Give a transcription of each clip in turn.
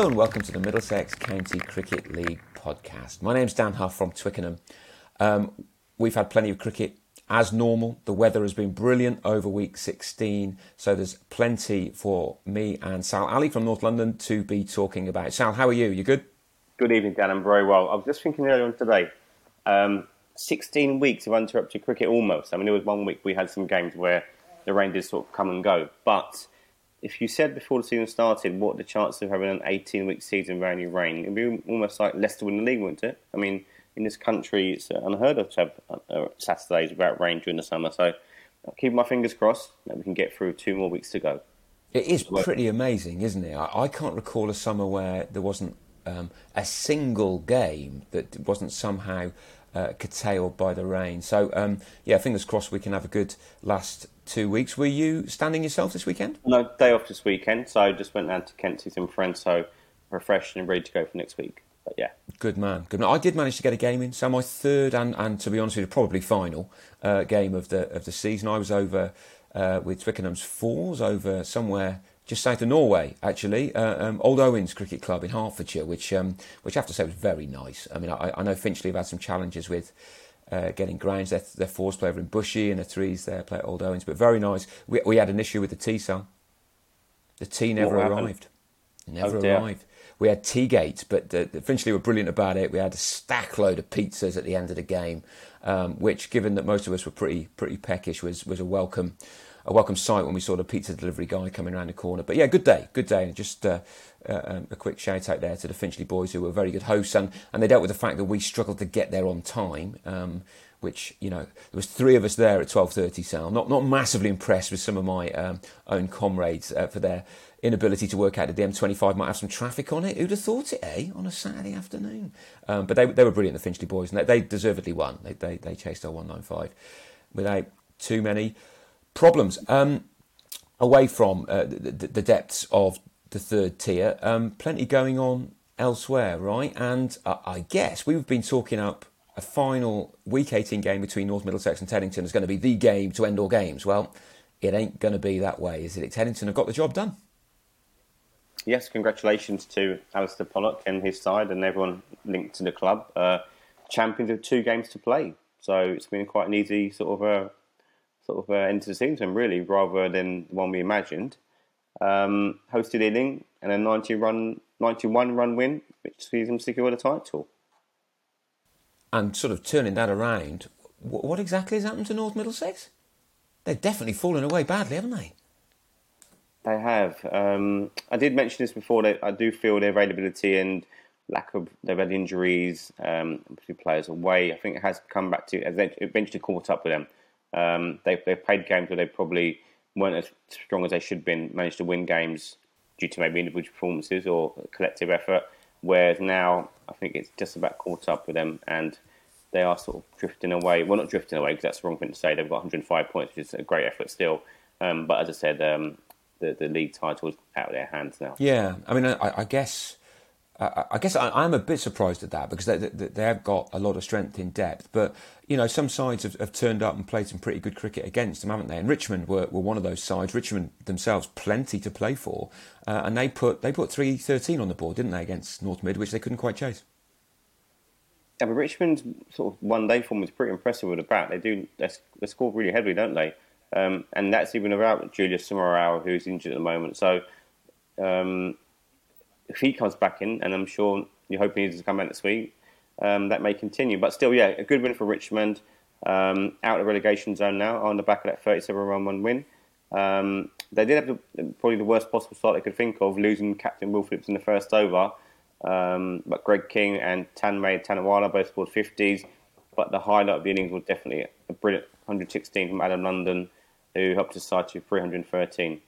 Hello and welcome to the Middlesex County Cricket League podcast. My name's Dan Huff from Twickenham. Um, we've had plenty of cricket as normal. The weather has been brilliant over week 16, so there's plenty for me and Sal Ali from North London to be talking about. Sal, how are you? You good? Good evening, Dan. I'm very well. I was just thinking earlier on today. Um, 16 weeks of uninterrupted cricket almost. I mean, there was one week we had some games where the rain did sort of come and go, but if you said before the season started, what the chances of having an 18 week season without any rain, it'd be almost like Leicester win the league, wouldn't it? I mean, in this country, it's unheard of to have uh, Saturdays without rain during the summer. So I'll keep my fingers crossed that we can get through two more weeks to go. It is pretty amazing, isn't it? I, I can't recall a summer where there wasn't um, a single game that wasn't somehow uh, curtailed by the rain. So, um, yeah, fingers crossed we can have a good last two weeks. Were you standing yourself this weekend? No, day off this weekend. So I just went down to Kent to some friends. So refreshed and ready to go for next week. But yeah. Good man. Good man. I did manage to get a game in. So my third and, and to be honest with you, probably final uh, game of the of the season. I was over uh, with Twickenham's Fours over somewhere just south of Norway, actually, uh, um, Old Owens Cricket Club in Hertfordshire, which um, which I have to say was very nice. I mean, I, I know Finchley have had some challenges with uh, getting grounds. Their, their fours play over in Bushy and the threes there play at Old Owens, but very nice. We, we had an issue with the tea, son. The tea never arrived. Never oh, arrived. We had Teagate, but the, the Finchley were brilliant about it. We had a stack load of pizzas at the end of the game, um, which, given that most of us were pretty pretty peckish, was was a welcome a welcome sight when we saw the pizza delivery guy coming around the corner. But yeah, good day, good day. And just uh, uh, um, a quick shout out there to the Finchley boys who were very good hosts, and, and they dealt with the fact that we struggled to get there on time. Um, which you know there was three of us there at 12:30. Sal, not not massively impressed with some of my um, own comrades uh, for their inability to work out that the M25 might have some traffic on it. Who'd have thought it, eh, on a Saturday afternoon? Um, but they, they were brilliant, the Finchley boys, and they, they deservedly won. They, they, they chased our 195 without too many problems. Um, away from uh, the, the, depths of the third tier, um, plenty going on elsewhere, right? And uh, I guess we've been talking up a final Week 18 game between North Middlesex and Teddington is going to be the game to end all games. Well, it ain't going to be that way, is it? Teddington have got the job done. Yes, congratulations to Alistair Pollock and his side and everyone linked to the club. Uh, champions of two games to play. So it's been quite an easy sort of a sort of uh, end to the season, really, rather than the one we imagined. Um, hosted Ealing and a 90 run, 91 run win, which sees them secure the title. And sort of turning that around, what exactly has happened to North Middlesex? They've definitely fallen away badly, haven't they? They have. Um, I did mention this before that I do feel their availability and lack of they've had injuries, um, players away. I think it has come back to eventually caught up with them. Um, they've, they've played games where they probably weren't as strong as they should have been, managed to win games due to maybe individual performances or collective effort. Whereas now, I think it's just about caught up with them and they are sort of drifting away. Well, not drifting away because that's the wrong thing to say. They've got 105 points, which is a great effort still. Um, but as I said, um, the, the league title is out of their hands now. Yeah, I mean, I, I guess I guess I, am a bit surprised at that because they, they, they, have got a lot of strength in depth. But, you know, some sides have, have, turned up and played some pretty good cricket against them, haven't they? And Richmond were, were one of those sides. Richmond themselves, plenty to play for. Uh, and they put they put 313 on the board, didn't they, against North Mid, which they couldn't quite chase. Yeah, but Richmond's sort of one day form was pretty impressive with the bat. They do they, score really heavily, don't they? Um, and that's even without Julius Summerau, who's injured at the moment. So um, if he comes back in, and I'm sure you're hoping he's to come back next week, um, that may continue. But still, yeah, a good win for Richmond. Um, out of relegation zone now on the back of that 37 run one win. Um, they did have the, probably the worst possible start they could think of, losing captain Will Phillips in the first over. Um, but Greg King and Tanmay Tanawala both scored 50s. But the highlight of the innings was definitely a brilliant 116 from Adam London, who helped his side to 313.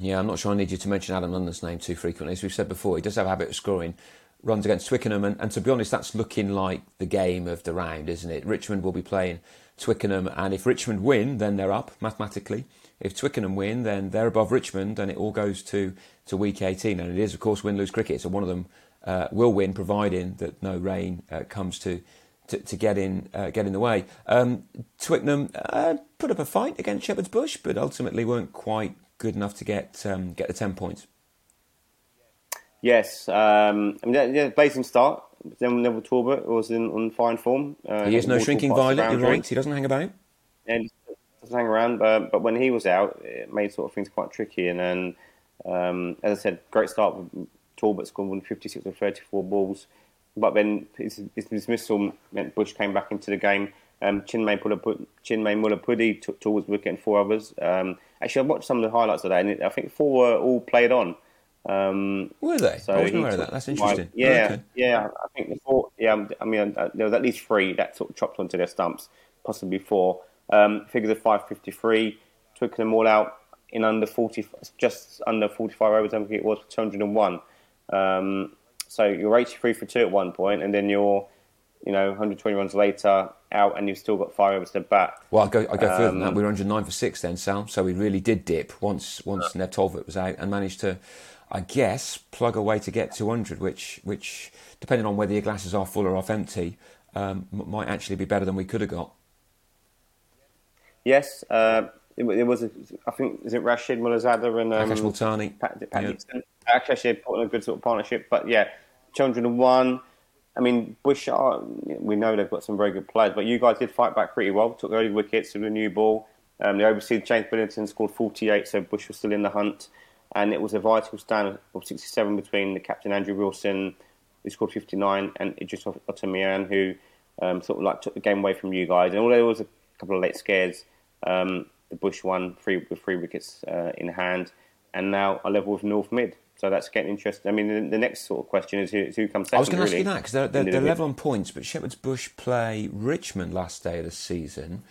Yeah, I'm not sure I need you to mention Adam London's name too frequently. As we've said before, he does have a habit of scoring runs against Twickenham, and, and to be honest, that's looking like the game of the round, isn't it? Richmond will be playing Twickenham, and if Richmond win, then they're up mathematically. If Twickenham win, then they're above Richmond, and it all goes to, to week 18. And it is, of course, win lose cricket, so one of them uh, will win, providing that no rain uh, comes to, to, to, get in uh, get in the way. Um, Twickenham uh, put up a fight against Shepherd's Bush, but ultimately weren't quite good enough to get um, get the ten points. Yes, um, I mean, yeah, blazing start. Then Neville Talbot was in on fine form. Uh, he is no shrinking violet. You're right. He doesn't hang about. And doesn't hang around. But, but when he was out, it made sort of things quite tricky. And then, um, as I said, great start. Talbot scored 56 or 34 balls. But then his, his dismissal meant Bush came back into the game. Um, Chinmay, Chinmay Mullapudi took towards wicket and four others. Um, actually, I watched some of the highlights of that, and I think four were all played on. Um, Were they? So I wasn't aware of that. That's interesting. My, yeah, oh, okay. yeah. I think the four. Yeah, I mean, uh, there was at least three that sort of chopped onto their stumps, possibly four. Um, figures of five fifty three, took them all out in under forty, just under forty five overs. I think it was two hundred and one. Um, so you're eighty three for two at one point, and then you're, you know, one hundred twenty runs later out, and you've still got five overs to bat. Well, I go, I go further than that. Um, we were 109 for six then, Sal. So we really did dip once once Nev Talbot was out and managed to I guess, plug away to get 200, which, which depending on whether your glasses are full or half empty, um, might actually be better than we could have got. Yes, uh, it, it, was. A, I think is it Rashid Mullazada and um, Akash Multani. Pat, Pat yeah. Actually, put in a good sort of partnership, but yeah, 201. I mean, Bush. Are, we know they've got some very good players, but you guys did fight back pretty well. Took early wickets with a new ball. Um, the overseas James Billington scored 48, so Bush was still in the hunt and it was a vital stand of 67 between the captain Andrew Wilson, who scored 59, and Idris Ottamiyan, who um, sort of like took the game away from you guys. And although there was a couple of late scares, um, the Bush won three with three wickets uh, in hand, and now a level with North Mid. So that's getting interesting. I mean, the, the next sort of question is who, is who comes second. I was going to really, ask you that because they're, they're, they're level on points, but Shepherd's Bush play Richmond last day of the season,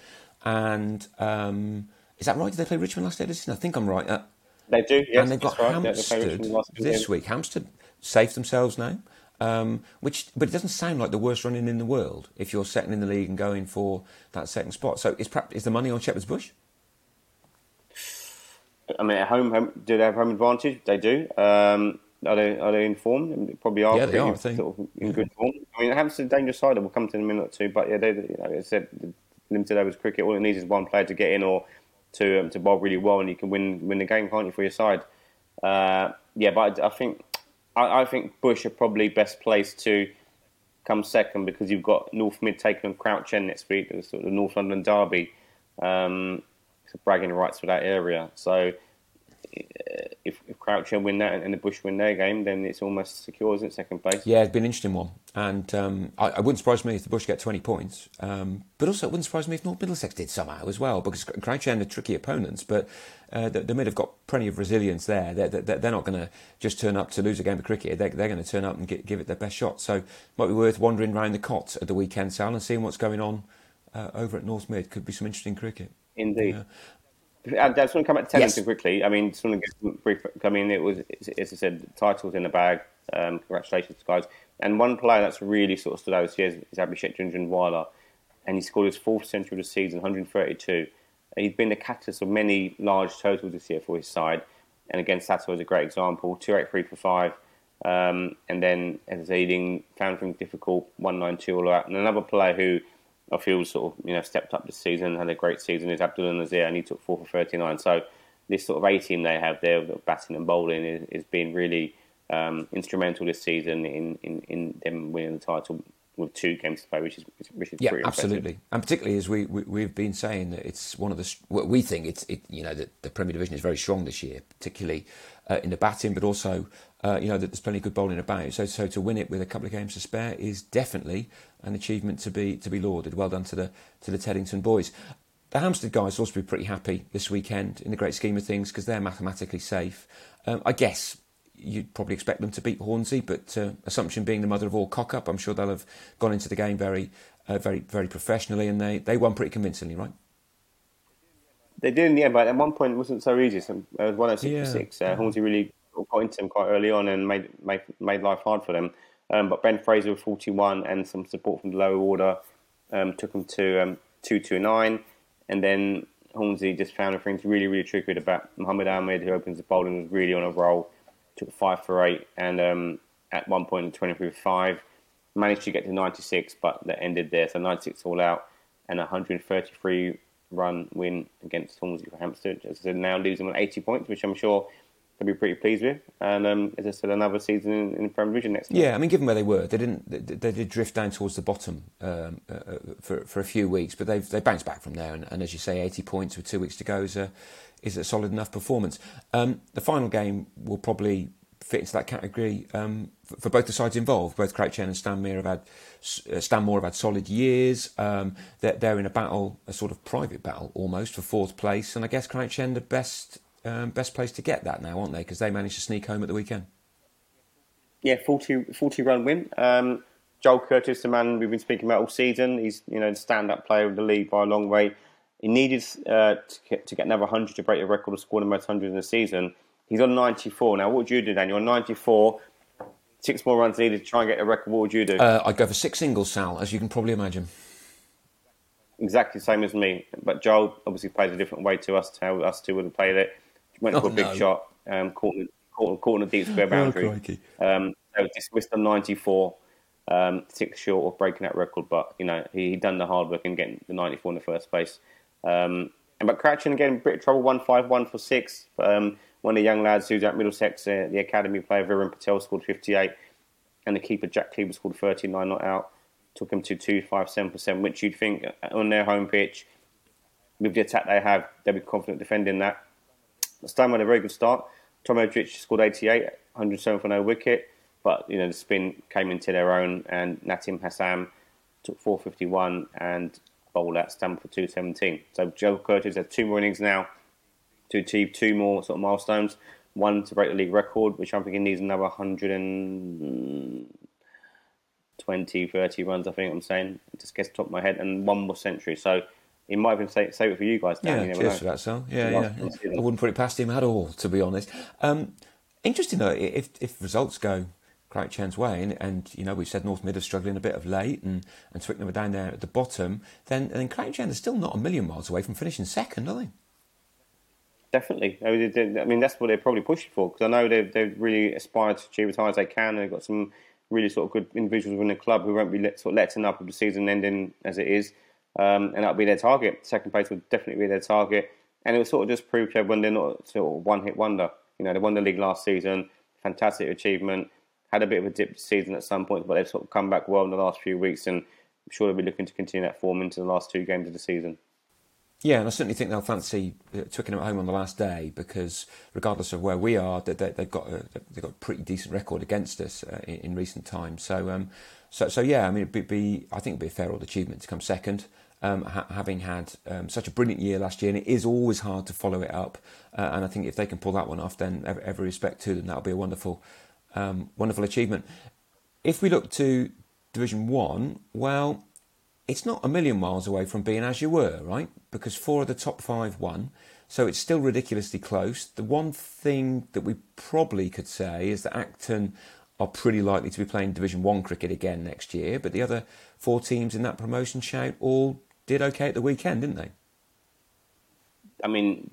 and um, is that right? Did they play Richmond last day of the season? I think I'm right. Uh, they do, yes. And they've got right. Hampstead yeah, this week. Hampstead saved themselves now, um, which but it doesn't sound like the worst running in the world if you're second in the league and going for that second spot. So is, is the money on Shepherd's Bush? I mean, at home, home, do they have home advantage? They do. Um, are they are they in form? They probably are. Yeah, they are. Sort of in yeah. good form. I mean, Hampstead dangerous side. We'll come to in a minute or two. But yeah, they, you know, I said limited overs cricket. All it needs is one player to get in or to um, to bowl really well, and you can win win the game, can't you, for your side? Uh, yeah, but I, I think I, I, think Bush are probably best placed to come second because you've got North Mid taking on Crouch End next week, the sort of North London derby. Um, it's bragging rights for that area. So if, if Crouch win that and the Bush win their game, then it's almost secure, isn't it, second place? Yeah, it's been an interesting one. And um, I, I, wouldn't surprise me if the Bush get 20 points. Um, but also, it wouldn't surprise me if North Middlesex did somehow as well, because Crouch End are tricky opponents, but uh, they, they may have got plenty of resilience there. They're, they're, they're not going to just turn up to lose a game of cricket. They're, they're going to turn up and get, give it their best shot. So it might be worth wandering around the cots at the weekend, Sal, and seeing what's going on uh, over at North Mid. Could be some interesting cricket. Indeed. Yeah. I just want to come back to Teddington yes. quickly. I mean, just want to get brief. I mean, it was, as I said, titles in the bag. Um, congratulations, guys. And one player that's really sort of stood out this year is Abhishek Jhunjhunwala, and he scored his fourth century of the season, 132. He's been the catalyst of many large totals this year for his side, and again, Sato is a great example. Two eight three for five, um, and then as I leading, found things difficult, one nine two all out. And another player who I feel sort of you know stepped up this season, had a great season. Is Abdul Nazir, and he took four for thirty nine. So this sort of A team they have there, batting and bowling, is, been really um, instrumental this season in, in, in them winning the title with two games to play, which is which is yeah, pretty absolutely, and particularly as we, we have been saying that it's one of the what we think it's it you know that the Premier Division is very strong this year, particularly uh, in the batting, but also uh, you know that there's plenty of good bowling about. So so to win it with a couple of games to spare is definitely an achievement to be to be lauded. Well done to the to the Teddington boys. The Hampstead guys will also be pretty happy this weekend in the great scheme of things because they're mathematically safe. Um, I guess you'd probably expect them to beat Hornsey, but uh, assumption being the mother of all cock up, I'm sure they'll have gone into the game very, uh, very, very professionally, and they, they won pretty convincingly, right? They did in the end, but at one point it wasn't so easy. So it was one at six yeah. six. Uh, Hornsey really got into them quite early on and made made, made life hard for them. Um, but Ben Fraser with 41 and some support from the lower order um, took them to um, 229. And then Hornsey just found things really, really tricky about Muhammad Ahmed, who opens the bowling, was really on a roll took five for eight, and um, at one point in 23 for five, managed to get to 96, but that ended there. So 96 all out, and 133 run win against Hornsey for Hampstead. As I said, now losing on 80 points, which I'm sure they'll be pretty pleased with. And um, as I said, another season in, in the Premier Division next year. Yeah, I mean, given where they were, they didn't. They, they did drift down towards the bottom um, uh, uh, for for a few weeks, but they've they bounced back from there. And, and, as you say, eighty points with two weeks to go is a is a solid enough performance. Um, the final game will probably fit into that category um, for, for, both the sides involved. Both Crouch End and Stanmore have had uh, Stanmore have had solid years. Um, they're, they're in a battle, a sort of private battle almost for fourth place, and I guess Crouch End are best um, best place to get that now, aren't they? Because they managed to sneak home at the weekend. Yeah, 40, 40 run win. Um, Joel Curtis, the man we've been speaking about all season, he's you know the stand-up player of the league by a long way. He needed uh, to, get, to get another 100 to break the record of scoring the most 100 in the season. He's on 94. Now, what would you do, Daniel? On 94, six more runs needed to try and get a record. What would you do? Uh, I'd go for six singles, Sal, as you can probably imagine. Exactly the same as me. But Joel obviously plays a different way to us, to how us two would have played it went oh, for a big no. shot, um, caught, caught, caught in a deep square oh, boundary. Oh, um, so dismissed on 94, um, six short of breaking that record, but you know he had done the hard work in getting the 94 in the first place. Um, and but Crouch End again, bit of trouble, one five one for six. Um, one of the young lads who's at Middlesex, uh, the academy player Viren Patel scored 58, and the keeper Jack Cleaver scored 39 not out. Took him to 257%, which you'd think on their home pitch, with the attack they have, they'll be confident defending that. Stan had a very good start. Tom Edrich scored 88, 107 for no wicket, but you know the spin came into their own, and Natim Hassan took 451 and bowled at Stanmore for 217. So Joe Curtis has two more innings now to achieve two more sort of milestones. One to break the league record, which I'm thinking needs another 120, 30 runs. I think I'm saying, just gets top of my head, and one more century. So he might even say, say it for you guys. Dan, yeah, cheers know. for that, Sal. Yeah, yeah. I wouldn't put it past him at all, to be honest. Um, interesting though, if if results go Crouch End's way, and, and, you know we've said North Mid are struggling a bit of late, and and Twickenham are down there at the bottom, then then Crouch End are still not a million miles away from finishing second, are they? Definitely. I mean, that's what they're probably pushing for because I know they've, they've really aspired to achieve as high as they can. And they've got some really sort of good individuals within the club who won't be let, sort of letting up with the season ending as it is um, and that'll be their target. Second place would definitely be their target, and it will sort of just prove to everyone they're not sort of one hit wonder. You know, they won the league last season, fantastic achievement. Had a bit of a dip season at some point, but they've sort of come back well in the last few weeks, and I'm sure they'll be looking to continue that form into the last two games of the season. Yeah, and I certainly think they'll fancy uh, Twickenham at home on the last day because, regardless of where we are, they, have got a, they've got a pretty decent record against us uh, in, recent times. So, um, so, so yeah, I mean, it'd be, I think it'd be a fair old achievement to come second um, ha- having had um, such a brilliant year last year, and it is always hard to follow it up. Uh, and I think if they can pull that one off, then every, every respect to them, that'll be a wonderful, um, wonderful achievement. If we look to Division One, well, it's not a million miles away from being as you were, right? Because four of the top five won. So it's still ridiculously close. The one thing that we probably could say is that Acton are pretty likely to be playing Division One cricket again next year, but the other four teams in that promotion shout all did okay at the weekend, didn't they? I mean,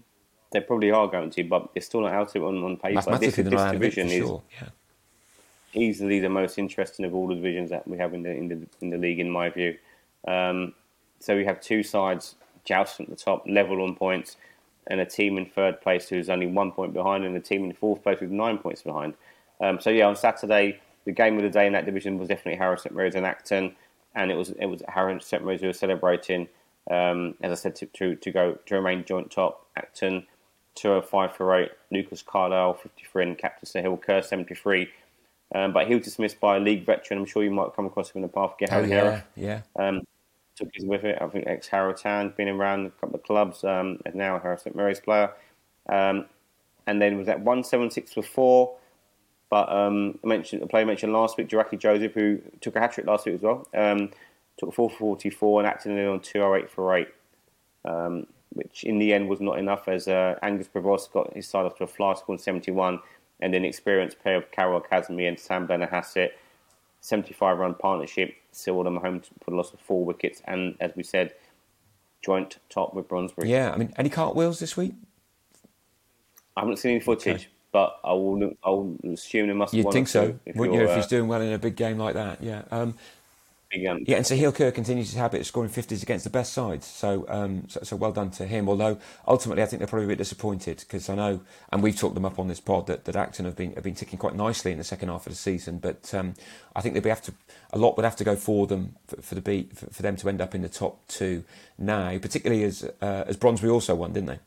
they probably are going to, but they're still not out of it on, on paper. This, this division is sure. yeah. Easily the most interesting of all the divisions that we have in the in the, in the league, in my view. Um, so we have two sides jousting at the top, level on points, and a team in third place who's only one point behind, and a team in fourth place with nine points behind. Um, so yeah, on Saturday, the game of the day in that division was definitely Harrow St Mary's and Acton and it was it was Harrow St Mary's who were celebrating. Um, as I said, to, to, to go to remain joint top. Acton 205 for eight. Lucas Carlisle 53 and Captain Sahil Kerr 73. Um, but he was dismissed by a league veteran. I'm sure you might come across him in the path. Get oh, yeah, yeah. Um, took his with it. I think ex Harrow Town, been around a couple of clubs, um, and now a Harrow St Mary's player. Um, and then was at 176 for four. But um, I mentioned a player mentioned last week, Jaraki Joseph, who took a hat trick last week as well. Um, took a 444 and acted in on 208 for 8, um, which in the end was not enough as uh, Angus Prevost got his side off to a fly score in 71, and then experienced pair of Carol Kazmi and Sam Benahassett, 75 run partnership, sealed them home for the loss of four wickets, and as we said, joint top with Brondesbury. Yeah, I mean, any cartwheels this week? I haven't seen any footage. Okay but I will. I will assume there must. You'd think so, wouldn't you? If uh, he's doing well in a big game like that, yeah. Um, Yeah, and Sahil Kerr continues his habit of scoring 50s against the best sides. So, um, so, so well done to him. Although ultimately, I think they're probably a bit disappointed because I know, and we've talked them up on this pod that, that Acton have been have been ticking quite nicely in the second half of the season. But um, I think they'd be have to a lot would have to go for them for, for the beat for, for, them to end up in the top two now, particularly as uh, as Brondesbury also won, didn't they?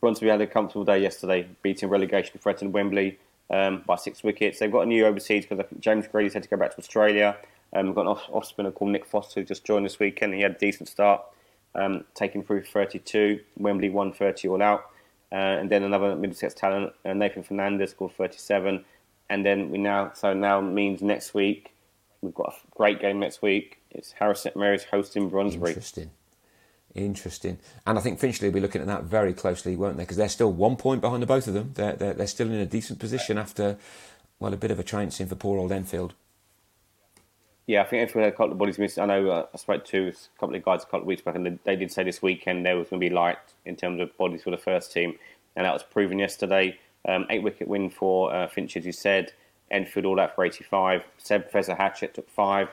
Brondesbury had a comfortable day yesterday, beating relegation threat in Wembley um, by six wickets. They've got a new overseas because James Grady's had to go back to Australia. Um, we've got an off, off spinner called Nick Foster who just joined this weekend. He had a decent start, um, taking through 32. Wembley 130 all out. Uh, and then another Middlesex talent, uh, Nathan Fernandez, scored 37. And then we now, so now means next week, we've got a great game next week. It's Harrow St Mary's hosting Brondesbury. Interesting. Interesting. And I think Finchley will be looking at that very closely, won't they? Because they're still one point behind the both of them. They're, they're, they're still in a decent position after, well, a bit of a trouncing for poor old Enfield. Yeah, I think we had a couple of bodies missed, I know uh, I spoke to a couple of guys a couple of weeks back, and they did say this weekend there was going to be light in terms of bodies for the first team, and that was proven yesterday. Um, eight wicket win for uh, Finch, as you said. Enfield all out for 85. Seb Professor Hatchett took five,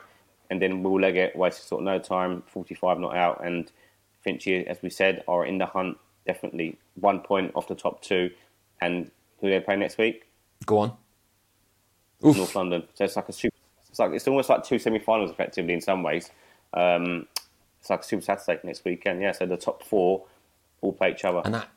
and then Will Leggett wasted sort of no time, 45 not out, and Finchy, as we said, are in the hunt, definitely one point off the top two. And who they play next week? Go on. Oof. North London. So it's like a super. It's like it's almost like two semi-finals, effectively in some ways. Um, it's like Super Saturday next weekend. Yeah, so the top four all play each other. And that,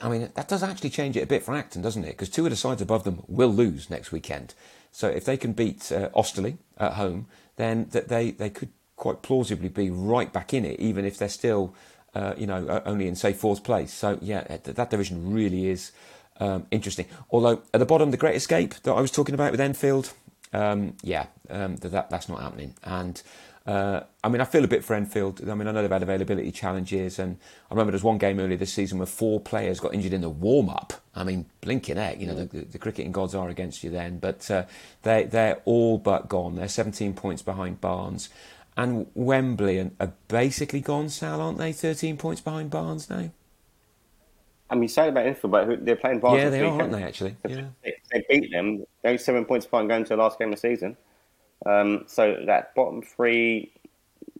I mean, that does actually change it a bit for Acton, doesn't it? Because two of the sides above them will lose next weekend. So if they can beat uh, Osterley at home, then that they, they could quite plausibly be right back in it, even if they're still, uh, you know, only in say fourth place. So yeah, that division really is um, interesting. Although at the bottom, the Great Escape that I was talking about with Enfield, um, yeah, um, that that's not happening. And uh, I mean, I feel a bit for Enfield. I mean, I know they've had availability challenges, and I remember there was one game earlier this season where four players got injured in the warm up. I mean, blinking heck, you know, the, the, the cricketing gods are against you then. But uh, they they're all but gone. They're 17 points behind Barnes and Wembley are basically gone, Sal, aren't they? 13 points behind Barnes now. I mean, you say about Enfield, but they're playing Barnes. Yeah, they are, aren't they? Actually, yeah. They, they beat them. They're only seven points behind going to the last game of the season. Um, so that bottom three,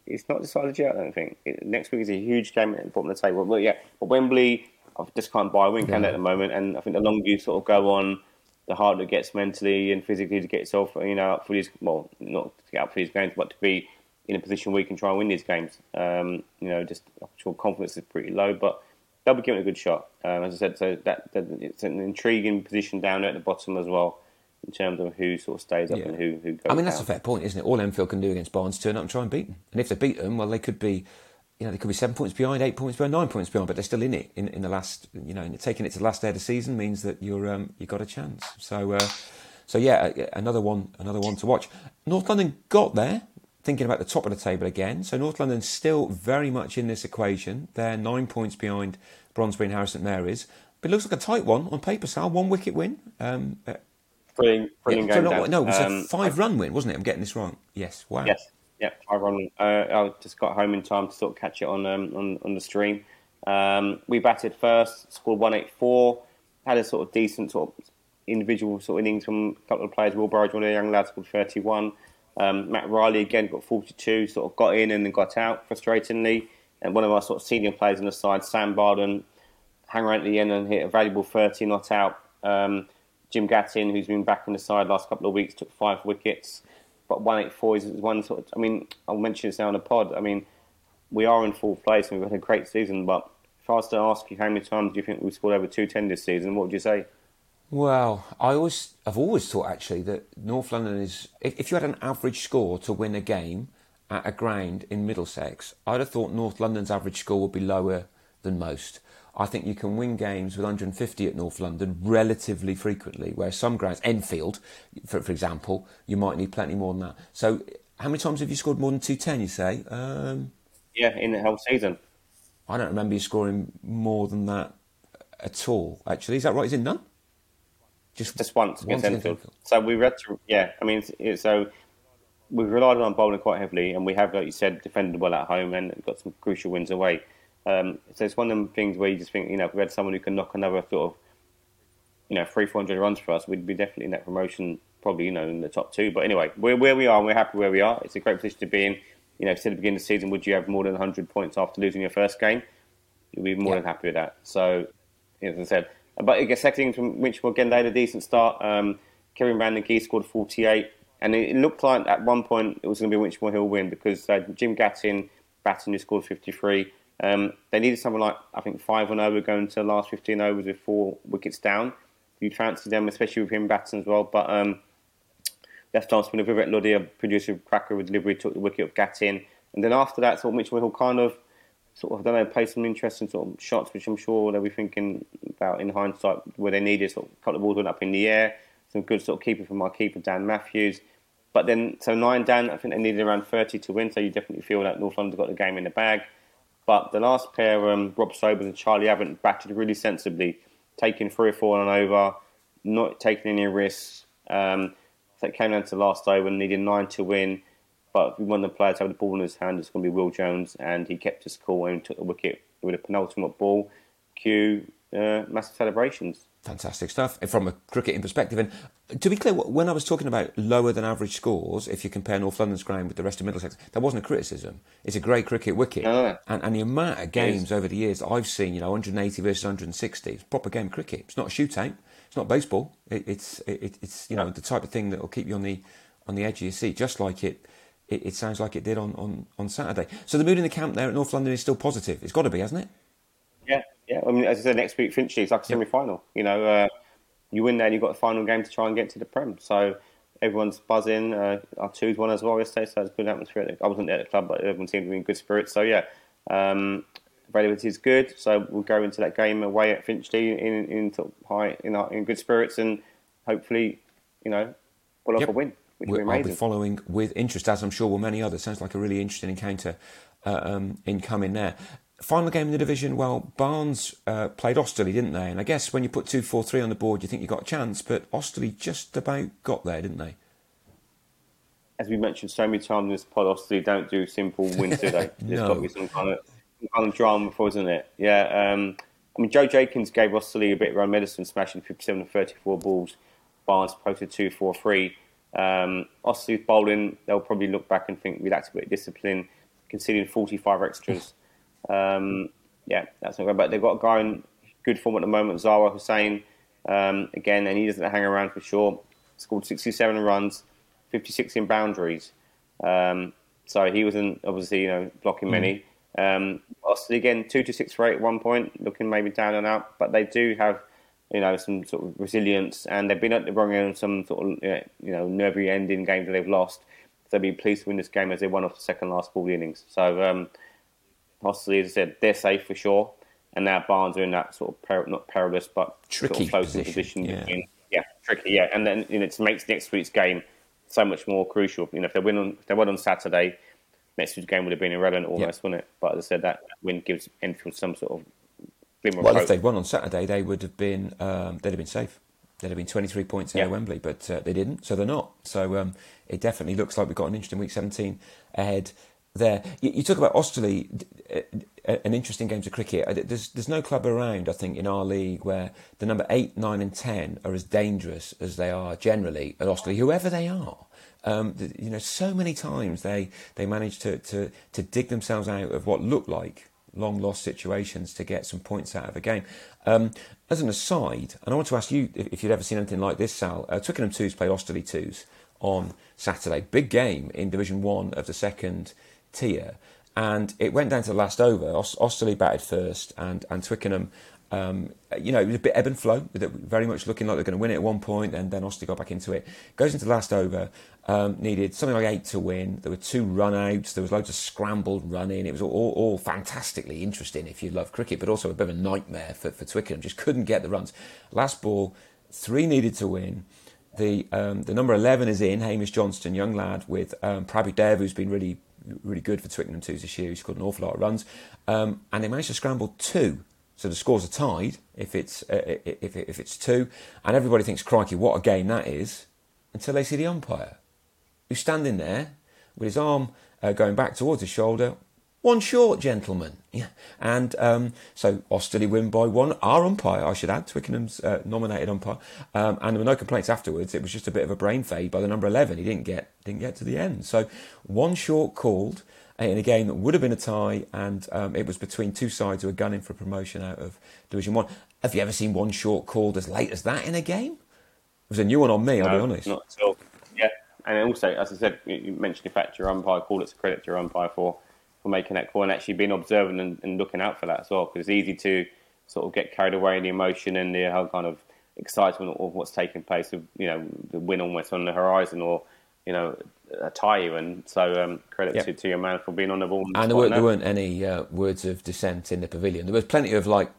it's not decided yet. I don't think it, next week is a huge game at the bottom of the table. But yeah, but Wembley, I just can't buy a win, can yeah. at the moment? And I think the longer you sort of go on, the harder it gets mentally and physically to get yourself, you know, up for these. Well, not to get up for these games, but to be in a position where you can try and win these games. Um, you know, just actual confidence is pretty low, but they'll be given a good shot. Um, as I said, so that, that, it's an intriguing position down there at the bottom as well in terms of who sort of stays up yeah. and who who goes. I mean, that's down. a fair point, isn't it? All Enfield can do against Barnes turn up and try and beat them, and if they beat them, well, they could be. You know, they could be seven points behind, eight points behind, nine points behind, but they're still in it. In, in the last, you know, taking it to the last day of the season means that you're um, you got a chance. So, uh, so yeah, another one, another one to watch. North London got there thinking about the top of the table again. So North London still very much in this equation. They're nine points behind Brondesbury and Harrow St Mary's. But it looks like a tight one on paper, Sal. One wicket win. Um, uh, brilliant, brilliant yeah, so not, No, it was um, a five run win, wasn't it? I'm getting this wrong. Yes, wow. Yes, yeah, five run. Uh, I just got home in time to sort of catch it on um, on, on the stream. Um, we batted first, scored 184, had a sort of decent sort of individual sort of innings from a couple of players. Will Burridge, one of the young lads, scored 31. Um, Matt Riley again got 42, sort of got in and then got out frustratingly. And one of our sort of senior players on the side, Sam Barden, hang around at the end and hit a valuable 30 not out. Um, Jim Gattin, who's been back in the side last couple of weeks, took five wickets. But 184 is one sort of, I mean, I'll mention this now on the pod. I mean, we are in full place and we've had a great season. But if I was to ask you how many times do you think we've scored over 210 this season, what would you say? Well, I always, I've always thought actually that North London is. If, if you had an average score to win a game at a ground in Middlesex, I'd have thought North London's average score would be lower than most. I think you can win games with 150 at North London relatively frequently, where some grounds, Enfield, for, for example, you might need plenty more than that. So, how many times have you scored more than 210, you say? Um, yeah, in the whole season. I don't remember you scoring more than that at all, actually. Is that right? Is it none? Just, just once against Enfield. So we read through, yeah. I mean, so we've relied on bowling quite heavily, and we have, like you said, defended well at home and got some crucial wins away. Um, so it's one of them things where you just think, you know, if we had someone who can knock another sort of, you know, three, four hundred runs for us, we'd be definitely in that promotion, probably, you know, in the top two. But anyway, we're where we are and we're happy where we are. It's a great position to be in. You know, if at the beginning of the season, would you have more than 100 points after losing your first game? You'd be more yeah. than happy with that. So, as I said, but second from Winchmore again, they had a decent start. Um, Kevin Van scored 48. And it looked like at one point it was going to be Winchmore Hill win because uh, Jim Gattin, Batten, who scored 53, um, they needed something like, I think, 5 on over going to the last 15 overs with four wickets down. You fancy them, especially with him batting as well. But um, left arm spinner Vivek produced a cracker with delivery, took the wicket of Gattin. And then after that, sort of Mitchell Hill kind of, sort of, I don't know, played some interesting sort of shots, which I'm sure they'll be thinking about in hindsight, where they needed sort of a couple of balls went up in the air. Some good sort of keeper from our keeper, Dan Matthews. But then, so nine down, I think they needed around 30 to win, so you definitely feel that North London got the game in the bag. But the last pair, um, Rob Sobers and Charlie Avent, batted really sensibly, taking three or four on over, not taking any risks. Um, so it came down to the last over and needed nine to win. But one of the players had the ball in his hand, it's going to be Will Jones, and he kept his cool and took the wicket with a penultimate ball. Cue uh, massive celebrations. Fantastic stuff from a cricketing perspective. And to be clear, when I was talking about lower than average scores, if you compare North London's ground with the rest of Middlesex, that wasn't a criticism. It's a great cricket wicket. No. And, and the amount of games over the years that I've seen, you know, 180 versus 160, it's proper game cricket. It's not a shootout. It's not baseball. It, it's it, it's you know the type of thing that will keep you on the on the edge of your seat, just like it. It, it sounds like it did on, on, on Saturday. So the mood in the camp there at North London is still positive. It's got to be, hasn't it? Yeah, yeah, I mean, as I said, next week Finchley, it's like a semi final. You know, uh, you win there and you've got a final game to try and get to the Prem. So everyone's buzzing. Uh, our twos won as well yesterday, so it's good atmosphere. I wasn't there at the club, but everyone seemed to be in good spirits. So yeah, um, availability is good. So we'll go into that game away at Finchley in in of high in, in good spirits and hopefully, you know, pull off yep. a win. I'll be following with interest, as I'm sure will many others. Sounds like a really interesting encounter uh, um, incoming there final game in the division, well, Barnes uh, played Osterley, didn't they? And I guess when you put 2 4 3 on the board, you think you got a chance, but Osterley just about got there, didn't they? As we mentioned so many times in this pod, Osterley don't do simple wins, do they? There's no. got to be some kind of, some kind of drama before, isn't it? Yeah. Um, I mean, Joe Jenkins gave Osterley a bit of run medicine, smashing 57 and 34 balls. Barnes posted 2 4 3. Um, bowling, they'll probably look back and think we lacked a bit of discipline, conceding 45 extras. Um, yeah, that's not good. But they've got a guy in good form at the moment, Zahra Hussain. Um, again, and he doesn't hang around for sure. Scored 67 runs, 56 in boundaries. Um, so he wasn't obviously you know blocking many. Mm. Um, Austin again, two to six for eight at one point, looking maybe down and out, but they do have you know some sort of resilience, and they've been at the wrong end some sort of you know nervy ending games that they've lost. So they'll be pleased to win this game as they won off the second last ball innings. So um, Possibly, as I said, they're safe for sure. And now Barnes are in that sort of per, not perilous, but tricky sort of position. position yeah. Yeah, tricky. Yeah, and then you know, it makes next week's game so much more crucial. You know, if they win on if they win on Saturday, next week's game would have been irrelevant almost, wouldn't it? But as I said, that win gives Enfield some sort of well, if they'd won on Saturday, they would have been um, they'd have been safe. They'd have been 23 points ahead yeah. of Wembley, but uh, they didn't, so they're not. So um, it definitely looks like we've got an interesting week 17 ahead there. You, you talk about Osterley, an interesting game of cricket. There's there's no club around, I think, in our league where the number eight, nine, and ten are as dangerous as they are generally at Osterley, whoever they are. Um, you know, so many times they they manage to, to to dig themselves out of what looked like long lost situations to get some points out of a game. Um, as an aside, and I want to ask you if you'd ever seen anything like this, Sal. Uh, Twickenham twos played Osterley twos on Saturday. Big game in Division One of the second tier. And it went down to the last over. Osterley batted first, and, and Twickenham, um, you know, it was a bit ebb and flow, very much looking like they're going to win it at one point, and then Osterley got back into it. Goes into the last over, um, needed something like eight to win. There were two run outs, there was loads of scrambled running. It was all, all fantastically interesting if you love cricket, but also a bit of a nightmare for, for Twickenham. Just couldn't get the runs. Last ball, three needed to win. The um, the number 11 is in, Hamish Johnston, young lad, with um, Prabhu Dev, who's been really really good for Twickenham twos this year. He's scored an awful lot of runs, um, and they managed to scramble two. So the scores are tied if it's uh, if if it's two, and everybody thinks, "Crikey, what a game that is!" Until they see the umpire, who's standing there with his arm uh, going back towards his shoulder, one short, gentlemen. Yeah. And um, so Osterley win by one. Our umpire, I should add, Twickenham's uh, nominated umpire, um, and there were no complaints afterwards. It was just a bit of a brain fade by the number eleven. He didn't get didn't get to the end. So one short called in a game that would have been a tie, and um, it was between two sides who were gunning for promotion out of Division One. Have you ever seen one short called as late as that in a game? It was a new one on me. I'll be honest. Not at all. Yeah, and also, as I said, you mentioned the fact your umpire called. It's a credit to your umpire for for making that call and actually being observant and, and looking out for that as well. Because it's easy to sort of get carried away in the emotion and the whole kind of excitement of what's taking place. Of you know, the win almost on the horizon, or you know, a tie even. So um, credit yep. to, to your man for being on the ball. And there weren't, there weren't, any uh, words of dissent in the pavilion. There was plenty of like,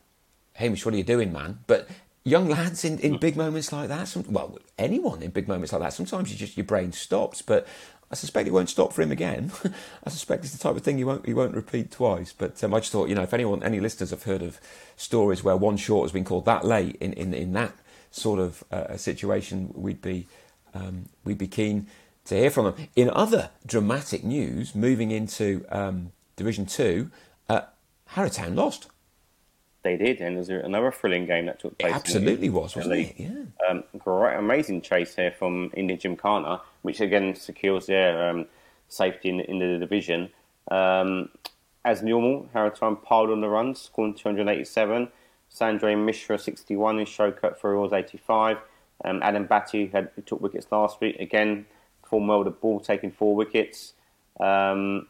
Hamish, what are you doing, man? But young lads in, in hmm. big moments like that, some, well, anyone in big moments like that, sometimes you just your brain stops. But I suspect it won't stop for him again. I suspect it's the type of thing he won't he won't repeat twice. But um, I just thought, you know, if anyone, any listeners have heard of stories where one short has been called that late in in, in that sort of uh, situation, we'd be um, we'd be keen to hear from them. In other dramatic news, moving into um, Division Two, uh, Harrowtown lost. They did, and there's another thrilling game that took place. It absolutely was, wasn't it? Yeah. Um, great, amazing chase here from Indian Gymkhana, which again secures their um, safety in, in, the division. Um, as normal, Harrowtown piled on the runs, scoring 287. Sanjay Mishra 61 and Showcut Farouz 85. Um, Adam Batty had took wickets last week. Again, performed well with the ball, taking four wickets. Um,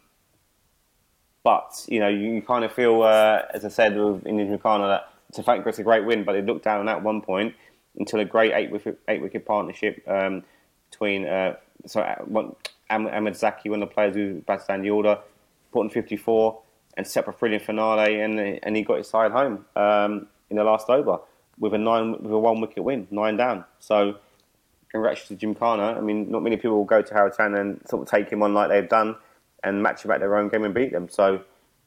but you know, you, kind of feel, uh, as I said with Indian Gymkhana, that it's a fact it's a great win. But they looked down at one point until a great eight wicket, eight wicket partnership um, between uh, so uh, Ahmed Zaki, one of the players who batted down the order, put in 54 and set up a brilliant finale, and and he got his side home um, in the last over with a nine with a one wicket win, nine down. So congrats to Gymkhana. I mean, not many people will go to Harrowtown and sort of take him on like they've done and match about their own game and beat them. So,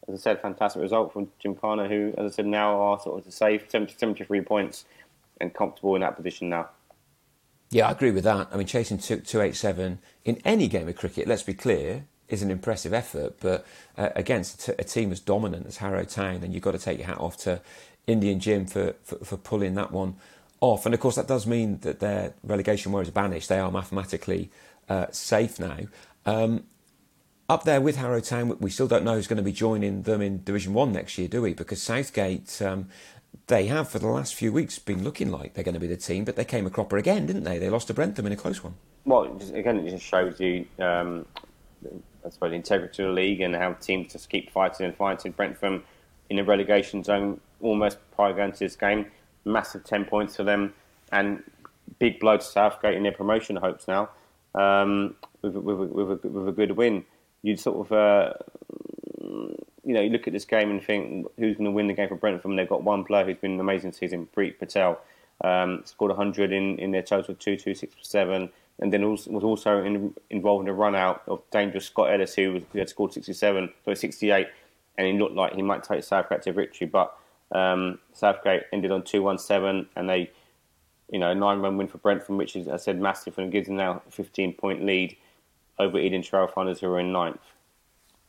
as I said, fantastic result from Gymkhana, who, as I said, now are sort of to safe 73 points and comfortable in that position now. Yeah, I agree with that. I mean, chasing 287 in any game of cricket, let's be clear, is an impressive effort. But uh, against a team as dominant as Harrow Town, then you've got to take your hat off to Indian Gym for, for, for pulling that one off. And of course, that does mean that their relegation worries banished. They are mathematically uh, safe now. Um, up there with Harrow Town, we still don't know who's going to be joining them in Division 1 next year, do we? Because Southgate, um, they have for the last few weeks been looking like they're going to be the team, but they came a cropper again, didn't they? They lost to Brentham in a close one. Well, again, it just shows you, um, I suppose, the integrity of the league and how teams just keep fighting and fighting. Brentham in the relegation zone almost prior going to this game massive 10 points for them and big blow to Southgate in their promotion hopes now um, with, with, with, a, with, a, good win. You'd sort of, uh, you know, you look at this game and think who's going to win the game for Brentford. And they've got one player who's been an amazing season, Preet Patel. Um, scored 100 in, in their total of 2, 2, 6, 7. And then also, was also in, involved in a run out of dangerous Scott Ellis, who, was, who had scored 67, so 68. And he looked like he might take Southgate to victory. But um, Southgate ended on 217 and they, you know, nine run win for Brentford, which is, I said, massive and gives them now a 15 point lead over Ealing Trailfinders, who are in ninth.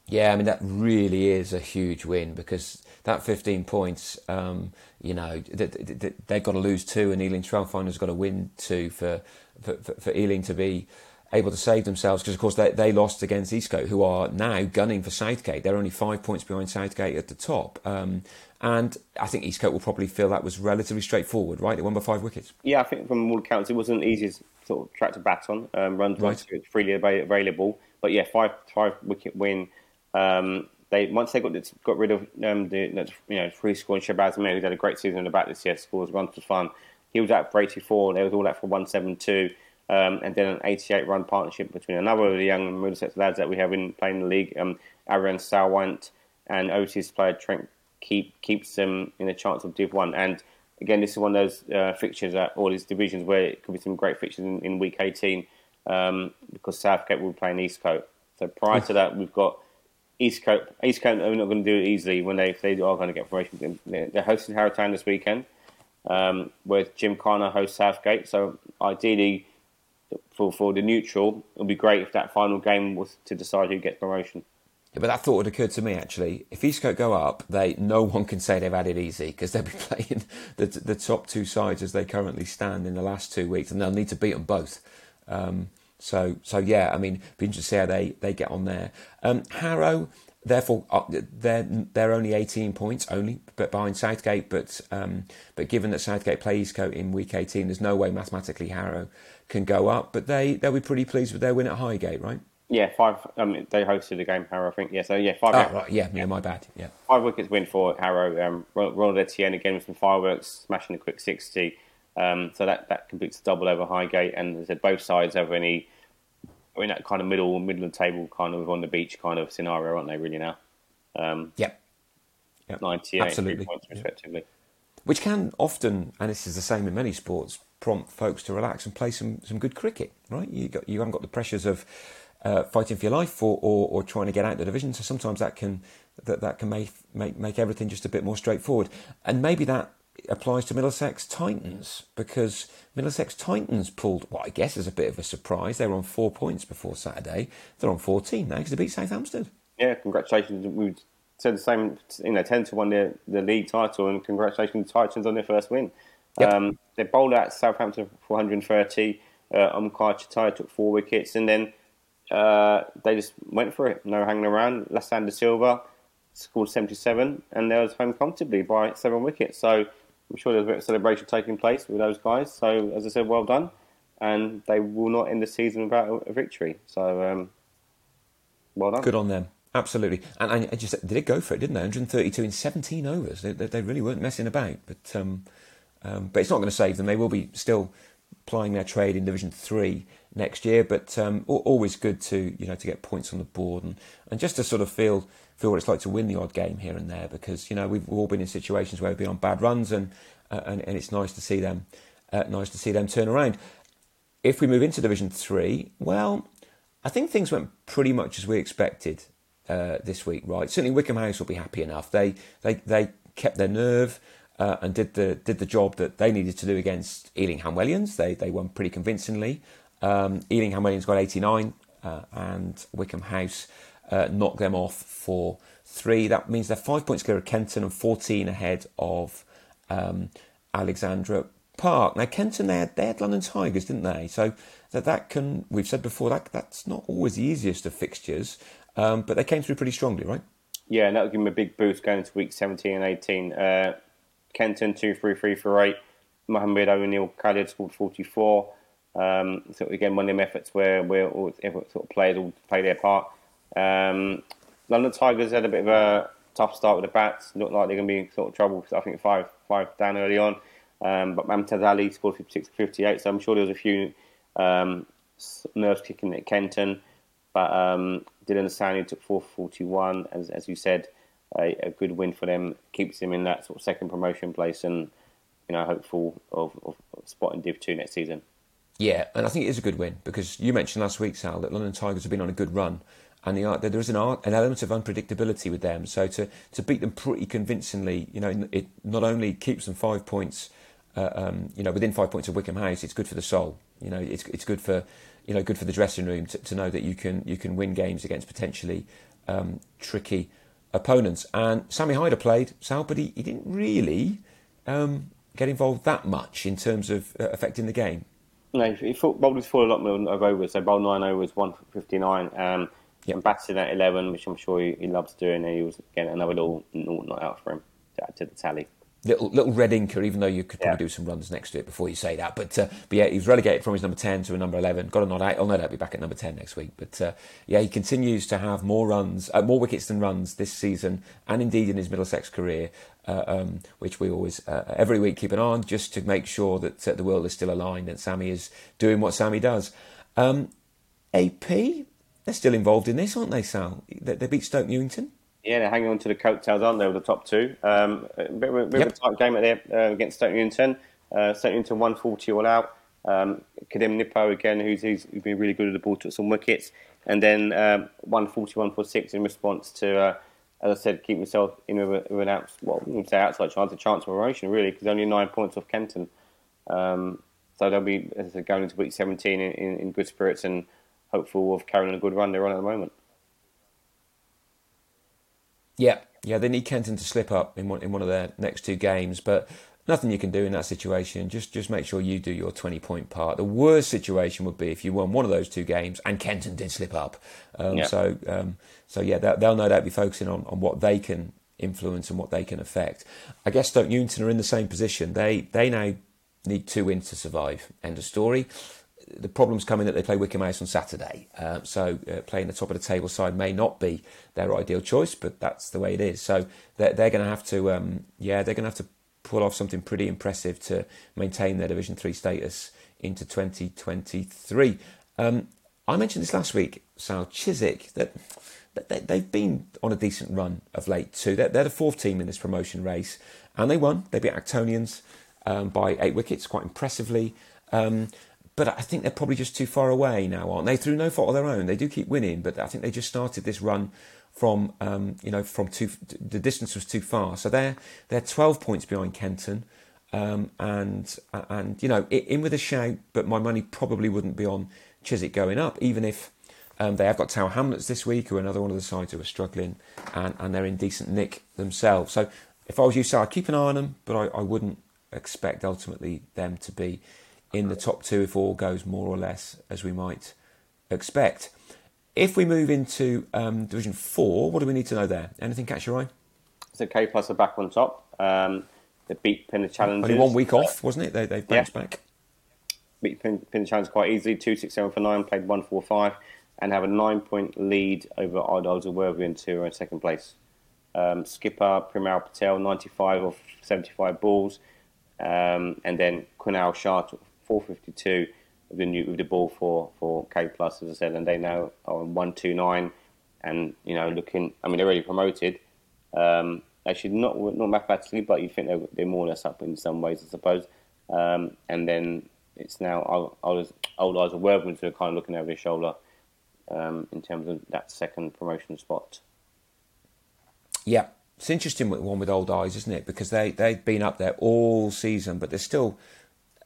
Yeah, I mean, that really is a huge win because that 15 points, um, you know, they've got to lose two and Ealing Trailfinders got to win two for, for, for Ealing to be able to save themselves because, of course, they, they lost against Eastcote, who are now gunning for Southgate. They're only five points behind Southgate at the top. Um, and I think Eastcote will probably feel that was relatively straightforward, right? They won by five wickets. Yeah, I think from all accounts, it wasn't the easiest sort of track to bat on. Um, runs right. freely available. But yeah, five five wicket win. Um, they once they got got rid of um, the you know free scoring Shabazz Mir, who's had a great season in the bat this year, scores runs for fun. He was out for 84. They was all out for 172. Um, and then an 88 run partnership between another of the young Middlesex lads that we have in playing the league, um, Aaron Sawant and Otis player Trent keep keeps them in a chance of Div One. And again, this is one of those uh, fixtures at all these divisions where it could be some great fixtures in, in week 18 um, because Southgate will be playing Eastcote. So prior to that, we've got Eastcote. Eastcote are not going to do it easily when they, they are going to get promotion. They're hosting Harrowtown this weekend, um, where Gymkhana hosts Southgate. So ideally, for for the neutral, it would be great if that final game was to decide who gets promotion. But that thought had occurred to me actually. If Eastcote go up, they no one can say they've had it easy because they'll be playing the the top two sides as they currently stand in the last two weeks, and they'll need to beat them both. Um, so so yeah, I mean, be interesting to see how they, they get on there. Um, Harrow, therefore, uh, they're they're only eighteen points only, but behind Southgate. But um, but given that Southgate play Eastcote in week eighteen, there's no way mathematically Harrow can go up. But they they'll be pretty pleased with their win at Highgate, right? Yeah, five. Um, they hosted the game, Harrow, I think. Yeah, so yeah, five. Oh, right, yeah, yeah, my bad. Yeah, five wickets win for Harrow. Um, Ronald Etienne again with some fireworks, smashing a quick sixty. Um, so that, that completes the double over Highgate, and as I said, both sides have any in that kind of middle middle of the table, kind of on the beach kind of scenario, aren't they? Really now. Um, yep. yep. Ninety-eight Absolutely. points respectively. Yep. Which can often, and this is the same in many sports, prompt folks to relax and play some, some good cricket. Right? You got you haven't got the pressures of uh, fighting for your life or, or, or, trying to get out the division. So sometimes that can that, that can make, make make everything just a bit more straightforward. And maybe that applies to Middlesex Titans because Middlesex Titans pulled what I guess is a bit of a surprise. They were on four points before Saturday. They're on 14 now because they beat Southampton. Yeah, congratulations. We said the same, you know, 10 to 1 the, the league title, and congratulations to Titans on their first win. Yep. Um, they bowled out Southampton for 130. Uh, Umkar took four wickets, and then uh, they just went for it. No hanging around. Lasanda Silva scored 77, and they was home comfortably by seven wickets. So I'm sure there's a bit of celebration taking place with those guys. So, as I said, well done. And they will not end the season without a victory. So, um, well done. Good on them. Absolutely. And I just they did go for it, didn't they? 132 in 17 overs. They, they really weren't messing about. But um, um, but it's not going to save them. They will be still plying their trade in Division Three next year. But um, always good to you know to get points on the board and, and just to sort of feel feel what it's like to win the odd game here and there because you know we've all been in situations where we've been on bad runs and uh, and, and, it's nice to see them uh, nice to see them turn around. If we move into Division Three, well, I think things went pretty much as we expected uh, this week. Right, certainly Wycombe House will be happy enough. They they they kept their nerve. Uh, and did the did the job that they needed to do against Ealing Hamwellians. They they won pretty convincingly. Um, Ealing Hamwellians got 89, uh, and Wycombe House uh, knock them off for three. That means they're five points clear of Kenton and 14 ahead of um, Alexandra Park. Now, Kenton, they had, they had London Tigers, didn't they? So that, that can, we've said before, that that's not always the easiest of fixtures, um, but they came through pretty strongly, right? Yeah, and that'll give them a big boost going into week 17 and 18. Uh, Kenton, 2 3 3 for 8. Mohammed O'Neill Khalid scored 44. Um, so again, one of them efforts where all, sort of players all play their part. Um, London Tigers had a bit of a tough start with the bats. Looked like they're going to be in sort of trouble. I think five five down early on. Um, but Mumtaz Ali scored 56 58, so I'm sure there was a few um, nerves kicking at Kenton. But um, Dylan Sani took 441, as, as you said, a, a, good win for them. Keeps them in that sort of second promotion place and, you know, hopeful of, of spotting Div 2 next season. Yeah, and I think it is a good win because you mentioned last week, Sal, that London Tigers have been on a good run, and the, there is an, an element of unpredictability with them. So to, to beat them pretty convincingly, you know, it not only keeps them five points, uh, um, you know, within five points of Wycombe House, it's good for the soul. You know, it's it's good for you know good for the dressing room to, to know that you can you can win games against potentially um, tricky opponents. And Sammy Hyder played Sal, but he, he didn't really um, get involved that much in terms of uh, affecting the game. No, he bowled his full allotment of overs. So bowled nine overs, one fifty nine. Um, yep. and batted at eleven, which I'm sure he, he loves doing. And he was getting another little not out for him to add to the tally little little red inker, even though you could probably yeah. do some runs next to it before you say that. But uh, but yeah, he was relegated from his number ten to a number eleven. Got a nod out. I'll no doubt be back at number ten next week. But uh, yeah, he continues to have more runs, uh, more wickets than runs this season, and indeed in his Middlesex career, uh, um, which we always uh, every week keep an eye on, just to make sure that uh, the world is still aligned and Sammy is doing what Sammy does. Um, AP, they're still involved in this, aren't they, Sal? They, they beat Stoke Newington. Yeah, they're hanging on to the coattails, aren't they, with the top two? Um, a bit, of, bit yep. of a tight game there uh, against Stoke Newington. Uh, Stoke Newington 140 all out. Um, Kadim Nippo again, who's, who's been really good at the ball, took some wickets. And then um, 141 for six in response to, uh, as I said, keep myself in with, with an outs, well, say outside chance, a chance of promotion, really, because only nine points off Kenton. Um, so they'll be, as I said, going into week 17 in, in, in good spirits and hopeful of carrying a good run they're on at the moment. Yeah, yeah, they need Kenton to slip up in one in one of their next two games, but nothing you can do in that situation. Just just make sure you do your twenty point part. The worst situation would be if you won one of those two games and Kenton did slip up. Um, yeah. So um, so yeah, they'll no doubt be focusing on, on what they can influence and what they can affect. I guess Stoke Newington are in the same position. They they now need two wins to survive. End of story. The problem's coming that they play Wycombe House on Saturday, uh, so uh, playing the top of the table side may not be their ideal choice, but that's the way it is. So they're, they're going to have to, um, yeah, they're going to have to pull off something pretty impressive to maintain their Division Three status into 2023. Um, I mentioned this last week, Sal Chiswick, that they, have been on a decent run of late too. They're, they're, the fourth team in this promotion race, and they won. They beat Actonians um, by eight wickets, quite impressively. Um, but I think they're probably just too far away now, aren't they? Through no fault of their own, they do keep winning, but I think they just started this run from um, you know from too the distance was too far. So they're they're 12 points behind Kenton, um, and and you know in with a shout, but my money probably wouldn't be on Chiswick going up, even if. Um, they have got Tower Hamlets this week, who are another one of the sides who are struggling, and, and they're in decent nick themselves. So if I was you, so I'd keep an eye on them, but I, I wouldn't expect ultimately them to be in the top two if all goes more or less as we might expect. If we move into um, Division 4, what do we need to know there? Anything catch your eye? So K Plus are back on top. Um, they beat Pinner Challengers. Only one week off, wasn't it? They, they bounced yeah. back. Beat Pinner Challenge quite easily, 2 6 7 for 9, played 1 4 5, and have a nine point lead over Old Isleworthians who are in second place. Um, skipper Primal Patel, 95 of 75 balls, um, and then Kunal Shah 452 with the new with the ball for for K plus as I said, and they now are on 129, and you know looking. I mean, they're already promoted. Um, actually, not not mathematically, but you think they're, they're more or less up in some ways, I suppose. Um, and then it's now old, Old Isleworthians who are kind of looking over his shoulder um, in terms of that second promotion spot. Yeah, it's interesting one with old eyes, isn't it? Because they they've been up there all season, but they're still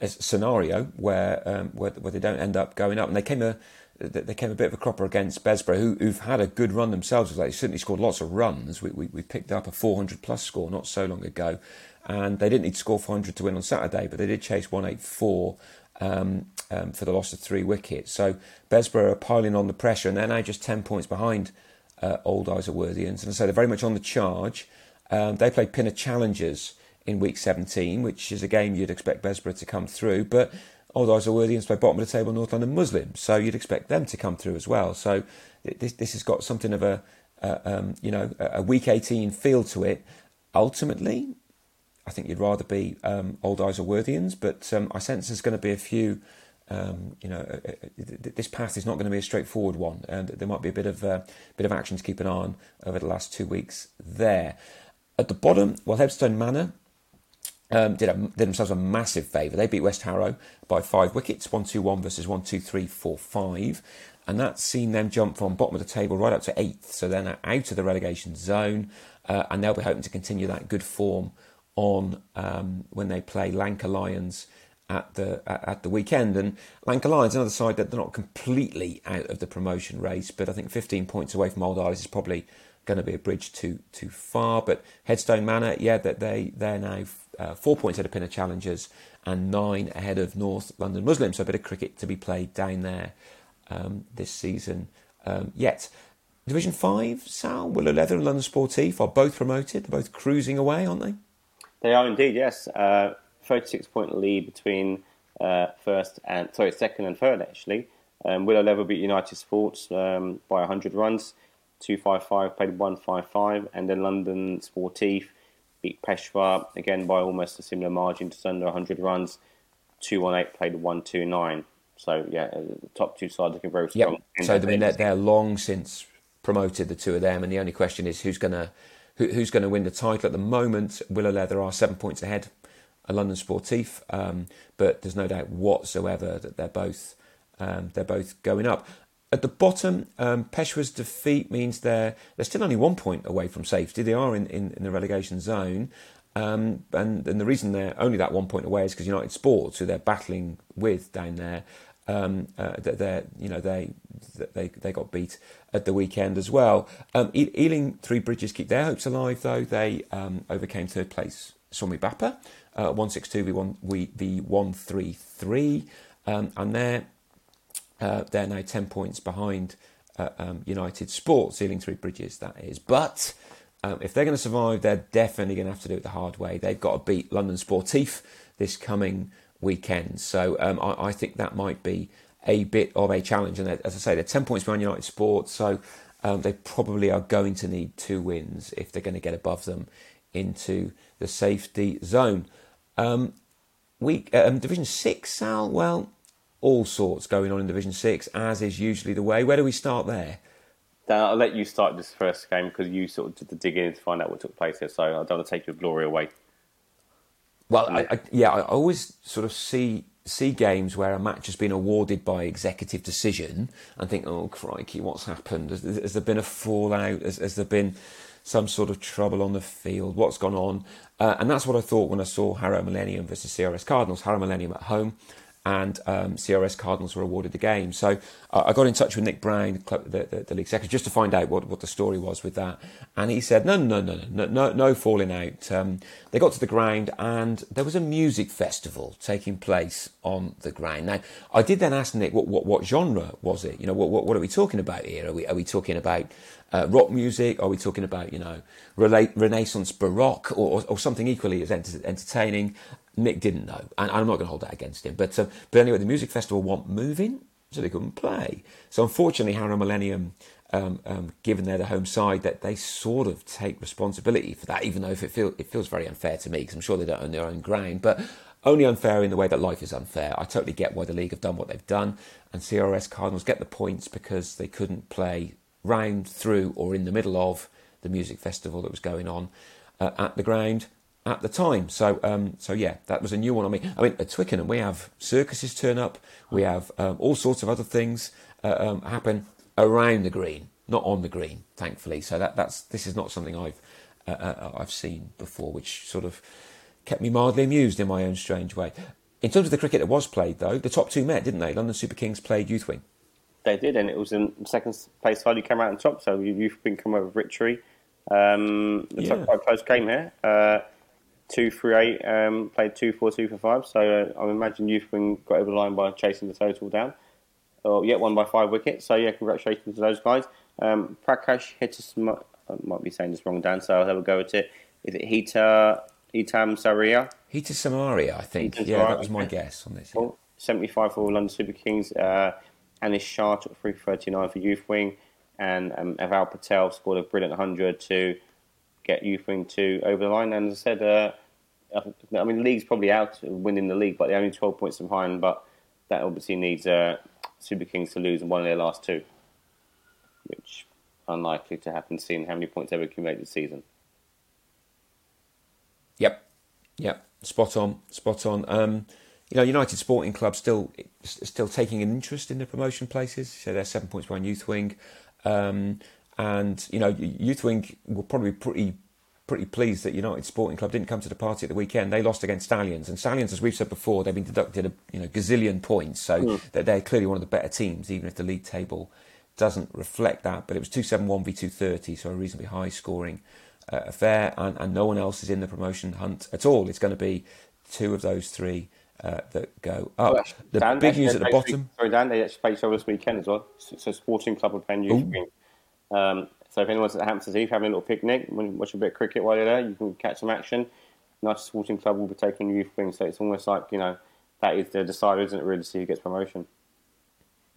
a scenario where um, where, where they don't end up going up, and they came a they came a bit of a cropper against Bessborough, who, who've had a good run themselves. They certainly scored lots of runs. We, we, we picked up a 400 plus score not so long ago, and they didn't need to score 400 to win on Saturday, but they did chase 184 um, um, for the loss of three wickets. So Bessborough are piling on the pressure, and they're now just 10 points behind uh, Old Isleworthians. And say they're very much on the charge. Um, they played Pinner Challengers in week 17, which is a game you'd expect Bessborough to come through. But Old Isleworthians play bottom of the table North London Muslim, so you'd expect them to come through as well. So this this has got something of a, um, you know a week 18 feel to it. Ultimately, I think you'd rather be um, Old Isleworthians, but um, I sense there's going to be a few um, you know, uh, uh, this path is not going to be a straightforward one, and there might be a bit of uh, bit of action to keep an eye on over the last two weeks there. At the bottom, well, Headstone Manor um, did, a, did themselves a massive favour. They beat West Harrow by five wickets, one two one versus one two three four five, and that's seen them jump from bottom of the table right up to eighth. So they're now out of the relegation zone, uh, and they'll be hoping to continue that good form on um, when they play Lanka Lions at the at the weekend. And Lanka Lions, another side that they're not completely out of the promotion race, but I think 15 points away from Old Isles is probably going to be a bridge too too far. But Headstone Manor, yeah, that they they're now uh, four points ahead of Pinner Challengers and nine ahead of North London Muslims. So a bit of cricket to be played down there um, this season um, yet. Division 5, Sal, Willow Leather and London Sportif are both promoted. They're both cruising away, aren't they? They are indeed, yes. Uh, 36 point lead between uh, first and sorry second and third actually. Um, Willow Leather beat United Sports um, by 100 runs, 255 played 155, and then London Sportif beat Peshawar again by almost a similar margin, just under 100 runs, 218 played 129. So yeah, uh, the top two sides looking very strong. Yep. So I mean they're, they're long since promoted the two of them, and the only question is who's gonna who, who's going to win the title at the moment. Willow Leather are seven points ahead a London Sportif, um, but there's no doubt whatsoever that they're both um, they're both going up. At the bottom, um, defeat means they're they're still only one point away from safety. They are in, in, in the relegation zone, um, and and the reason they're only that one point away is because United Sports, who they're battling with down there, Um, uh, they you know they they they got beat at the weekend as well. Um, Ealing Three Bridges keep their hopes alive though. They um, overcame third place Somi Bapa, uh, one six two v one v one three three, um, and they're uh, they're now ten points behind uh, um, United Sports, Ealing Three Bridges. That is, but. Um, if they're going to survive, they're definitely going to have to do it the hard way. They've got to beat London Sportif this coming weekend. So um, I, I, think that might be a bit of a challenge. And as I say, they're 10 points behind United Sports, so um, they probably are going to need two wins if they're going to get above them into the safety zone. Um, week um, Division 6, Sal, well, all sorts going on in Division 6, as is usually the way. Where do we start there? Dan, I'll let you start this first game because you sort of did the digging to find out what took place here. So I don't want to take your glory away. Well, I, I, yeah, I always sort of see see games where a match has been awarded by executive decision and think, oh crikey, what's happened? Has, has there been a fallout? Has, has, there been some sort of trouble on the field? What's gone on? Uh, and that's what I thought when I saw Harrow Millennium versus CRS Cardinals. Harrow Millennium at home and um, CRS Cardinals were awarded the game. So uh, I got in touch with Nick Brown, the, the, the, league secretary, just to find out what, what the story was with that. And he said, no, no, no, no, no, no falling out. Um, they got to the ground and there was a music festival taking place on the ground. Now, I did then ask Nick, what, what, what genre was it? You know, what, what, what are we talking about here? Are we, are we talking about uh, rock music? Are we talking about, you know, Renaissance Baroque or, or, or something equally as enter- entertaining? Nick didn't know, and I'm not going to hold that against him. But uh, but anyway, the music festival weren't moving, so they couldn't play. So unfortunately, Harrow Millennium, um, um, given they're the home side, that they sort of take responsibility for that. Even though if it feels it feels very unfair to me, because I'm sure they don't own their own ground, but only unfair in the way that life is unfair. I totally get why the league have done what they've done, and CRS Cardinals get the points because they couldn't play round through or in the middle of the music festival that was going on uh, at the ground at the time. So, um, so yeah, that was a new one I mean, I mean, at Twickenham, we have circuses turn up, we have um, all sorts of other things uh, um, happen around the green, not on the green, thankfully. So that that's this is not something I've uh, uh, I've seen before, which sort of kept me mildly amused in my own strange way. In terms of the cricket that was played, though, the top two met, didn't they? London Super Kings played Youth Wing. They did, and it was in second place side who came out on top. So you, have been come over with victory. Um, the yeah. top five close game here. Uh, two through eight, um, played two, four, two for five. So uh, I imagine Youth Wing got over the line by chasing the total down. Oh, yet one by five wickets. So yeah, congratulations to those guys. Um, Prakash hit I might be saying this wrong, Dan. So I'll have a go at it. Is it Hita Hitam Saria? Hita Samaria, I think. Hita yeah, that was my guess on this. Yeah. 75 for London Super Kings. Uh, Anish Shah took 339 for Youth Wing. And um, Aval Patel scored a brilliant 100 to get Youth Wing 2 over the line. And as I said, uh, I mean, the league's probably out winning the league, but they're only 12 points behind. But that obviously needs uh, Super Kings to lose in one of their last two, which unlikely to happen seeing how many points they've accumulated this season. Yep, yep, spot on, spot on. Um, you know, United Sporting Club still still taking an interest in the promotion places. So they're seven points behind Youth Wing, um, and you know, Youth Wing will probably be pretty pretty pleased that United Sporting Club didn't come to the party at the weekend. They lost against Stallions, and Stallions, as we've said before, they've been deducted a you know gazillion points, so mm. they're, they're clearly one of the better teams, even if the league table doesn't reflect that. But it was two seven one v two thirty, so a reasonably high scoring uh, affair, and, and no one else is in the promotion hunt at all. It's going to be two of those three. Uh, that go up. Well, the Dan, big news at the bottom. sorry, Dan, they actually play each other this weekend as well. So, so Sporting Club are playing Youth um, so if anyone's at Hampstead Heath having a little picnic, watch a bit of cricket while you're there, you can catch some action. Nice Sporting Club will be taking youth wing, so it's almost like you know that is the decider, isn't it? Really, to see who gets promotion.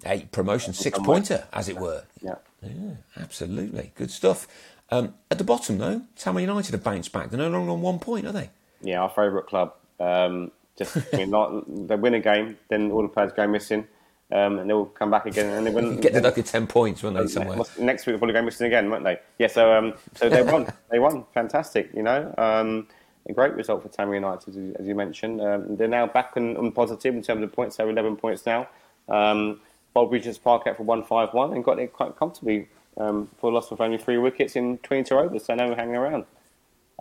A promotion six pointer, as it were. Yeah, yeah, absolutely, good stuff. Um, at the bottom though, Tamil United have bounced back. They're no longer on one point, are they? Yeah, our favourite club. Um, just I mean, not, they win a game, then all the players go missing um, and they'll come back again and they win. Get deducted ten points, won't they? Somewhere next week, they'll probably go missing again, won't they? Yeah. So, um, so they won. they won. Fantastic. You know, um, a great result for Tamil United, as you, mentioned. Um, they're now back on, on, positive in terms of points. They're eleven points now. Um, Bob Regis Park out for one five one and got it quite comfortably um, for a loss of only three wickets in twenty two overs. So now we're hanging around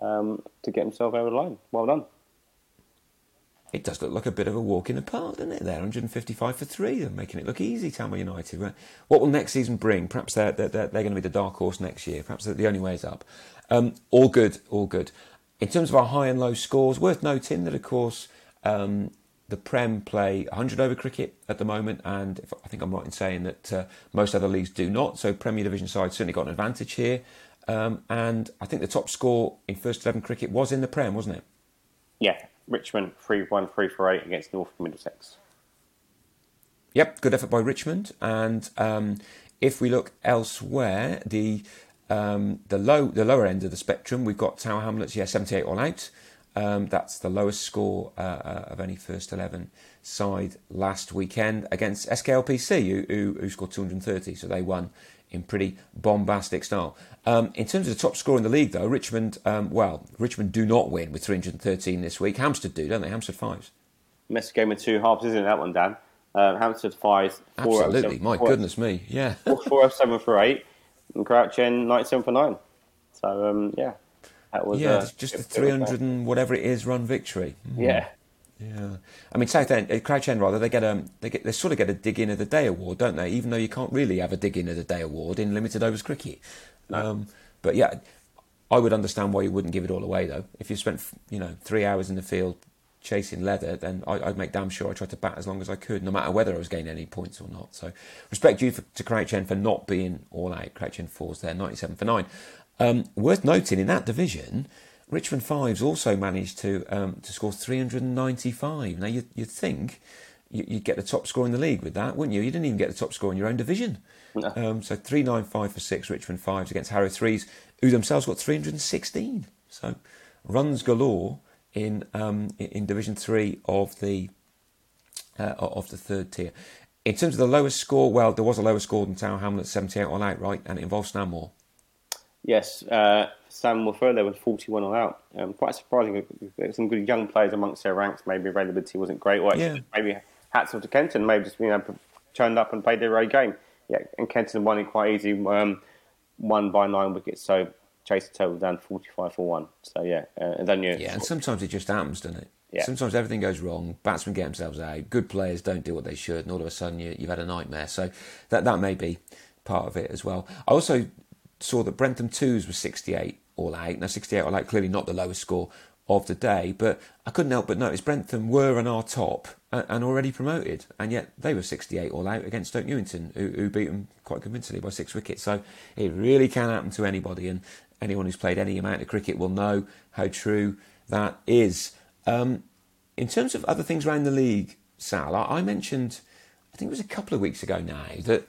um, to get himself over the line. Well done. It does look like a bit of a walk in the park, doesn't it? There, 155 for three, they're making it look easy. Tamil United. What will next season bring? Perhaps they're, they're, they're going to be the dark horse next year. Perhaps the only way is up. Um, all good, all good. In terms of our high and low scores, worth noting that of course um, the Prem play 100 over cricket at the moment, and I think I'm right in saying that uh, most other leagues do not. So Premier Division sides certainly got an advantage here. Um, and I think the top score in first 11 cricket was in the Prem, wasn't it? Yeah, Richmond 3 1 3 for 8 against North Middlesex. Yep, good effort by Richmond. And um, if we look elsewhere, the um, the low the lower end of the spectrum, we've got Tower Hamlets, yeah, 78 all out. Um, that's the lowest score uh, uh, of any first 11 side last weekend against SKLPC, who, who, who, scored 230. So they won in pretty bombastic style. Um, in terms of the top score in the league, though, Richmond, um, well, Richmond do not win with 313 this week. Hampstead do, don't they? Hampstead fives. Messed game of two halves, isn't it, that one, Dan? Uh, Hampstead fives. Absolutely. My four, goodness me. Yeah. four, four of seven for eight. And Crouch End 97 for nine. So, um, yeah. That was, yeah, uh, just a 300 and whatever it is run victory. Mm. Yeah. Yeah, I mean Southend, Crouch End rather, they get a they get they sort of get a dig in of the day award, don't they? Even though you can't really have a dig in of the day award in limited overs cricket. No. Um, but yeah, I would understand why you wouldn't give it all away though. If you spent you know three hours in the field chasing leather, then I, would make damn sure I tried to bat as long as I could, no matter whether I was gaining any points or not. So respect you for, to Crouch End for not being all out. Crouch End fours there, ninety seven for nine. Um, worth noting in that division. Richmond Fives also managed to um, to score 395. Now you, would think you'd get the top score in the league with that, wouldn't you? You didn't even get the top score in your own division. No. Um, so 395 for six Richmond Fives against Harrow Threes, who themselves got 316. So runs galore in um, in Division Three of the uh, of the third tier. In terms of the lowest score, well, there was a lower score than Tower Hamlet, 78 all out, right? And it involves Stanmore. Yes, uh, Sam there was 41 all out. Um, quite surprising. Some good young players amongst their ranks. Maybe availability wasn't great. Or yeah. maybe hats off to Kenton. Maybe just you know turned up and played their own game. Yeah, and Kenton won it quite easy. Um, won by nine wickets. So chased the total down 45 for one. So yeah, uh, and then you. Yeah, and sometimes it just happens, doesn't it? Yeah. Sometimes everything goes wrong. Batsmen get themselves out. Good players don't do what they should, and all of a sudden you, you've had a nightmare. So that that may be part of it as well. I also saw that Brentham twos was 68 all out. Now 68 all out, clearly not the lowest score of the day, but I couldn't help but notice Brentham were on our top and already promoted, and yet they were 68 all out against Stoke Newington, who, who beat them quite convincingly by six wickets. So it really can happen to anybody, and anyone who's played any amount of cricket will know how true that is. Um, in terms of other things around the league, Sal, I, I mentioned, I think it was a couple of weeks ago now, that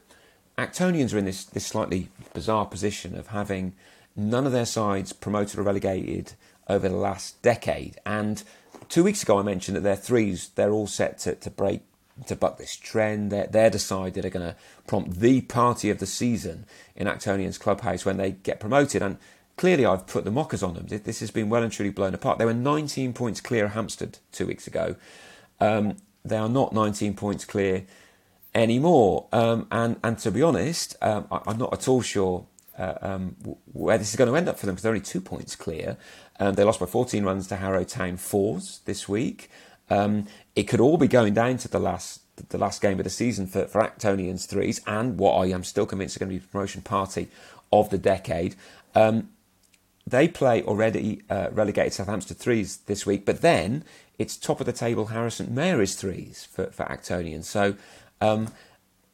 Actonians are in this, this slightly bizarre position of having none of their sides promoted or relegated over the last decade. And two weeks ago, I mentioned that their threes, they're all set to, to break, to buck this trend. They're, they're decided are going to prompt the party of the season in Actonians Clubhouse when they get promoted. And clearly, I've put the mockers on them. This has been well and truly blown apart. They were 19 points clear of Hampstead two weeks ago. Um, they are not 19 points clear anymore. Um, and and to be honest, um, I, am not at all sure uh, um, where this is going to end up for them because they're only two points clear. Um, they lost by 14 runs to Harrow Town fours this week. Um, it could all be going down to the last the last game of the season for, for Actonians threes and what I am still convinced are going to be promotion party of the decade. Um, they play already uh, relegated Southampton threes this week, but then it's top of the table Harrow St Mary's threes for, for Actonians. So um,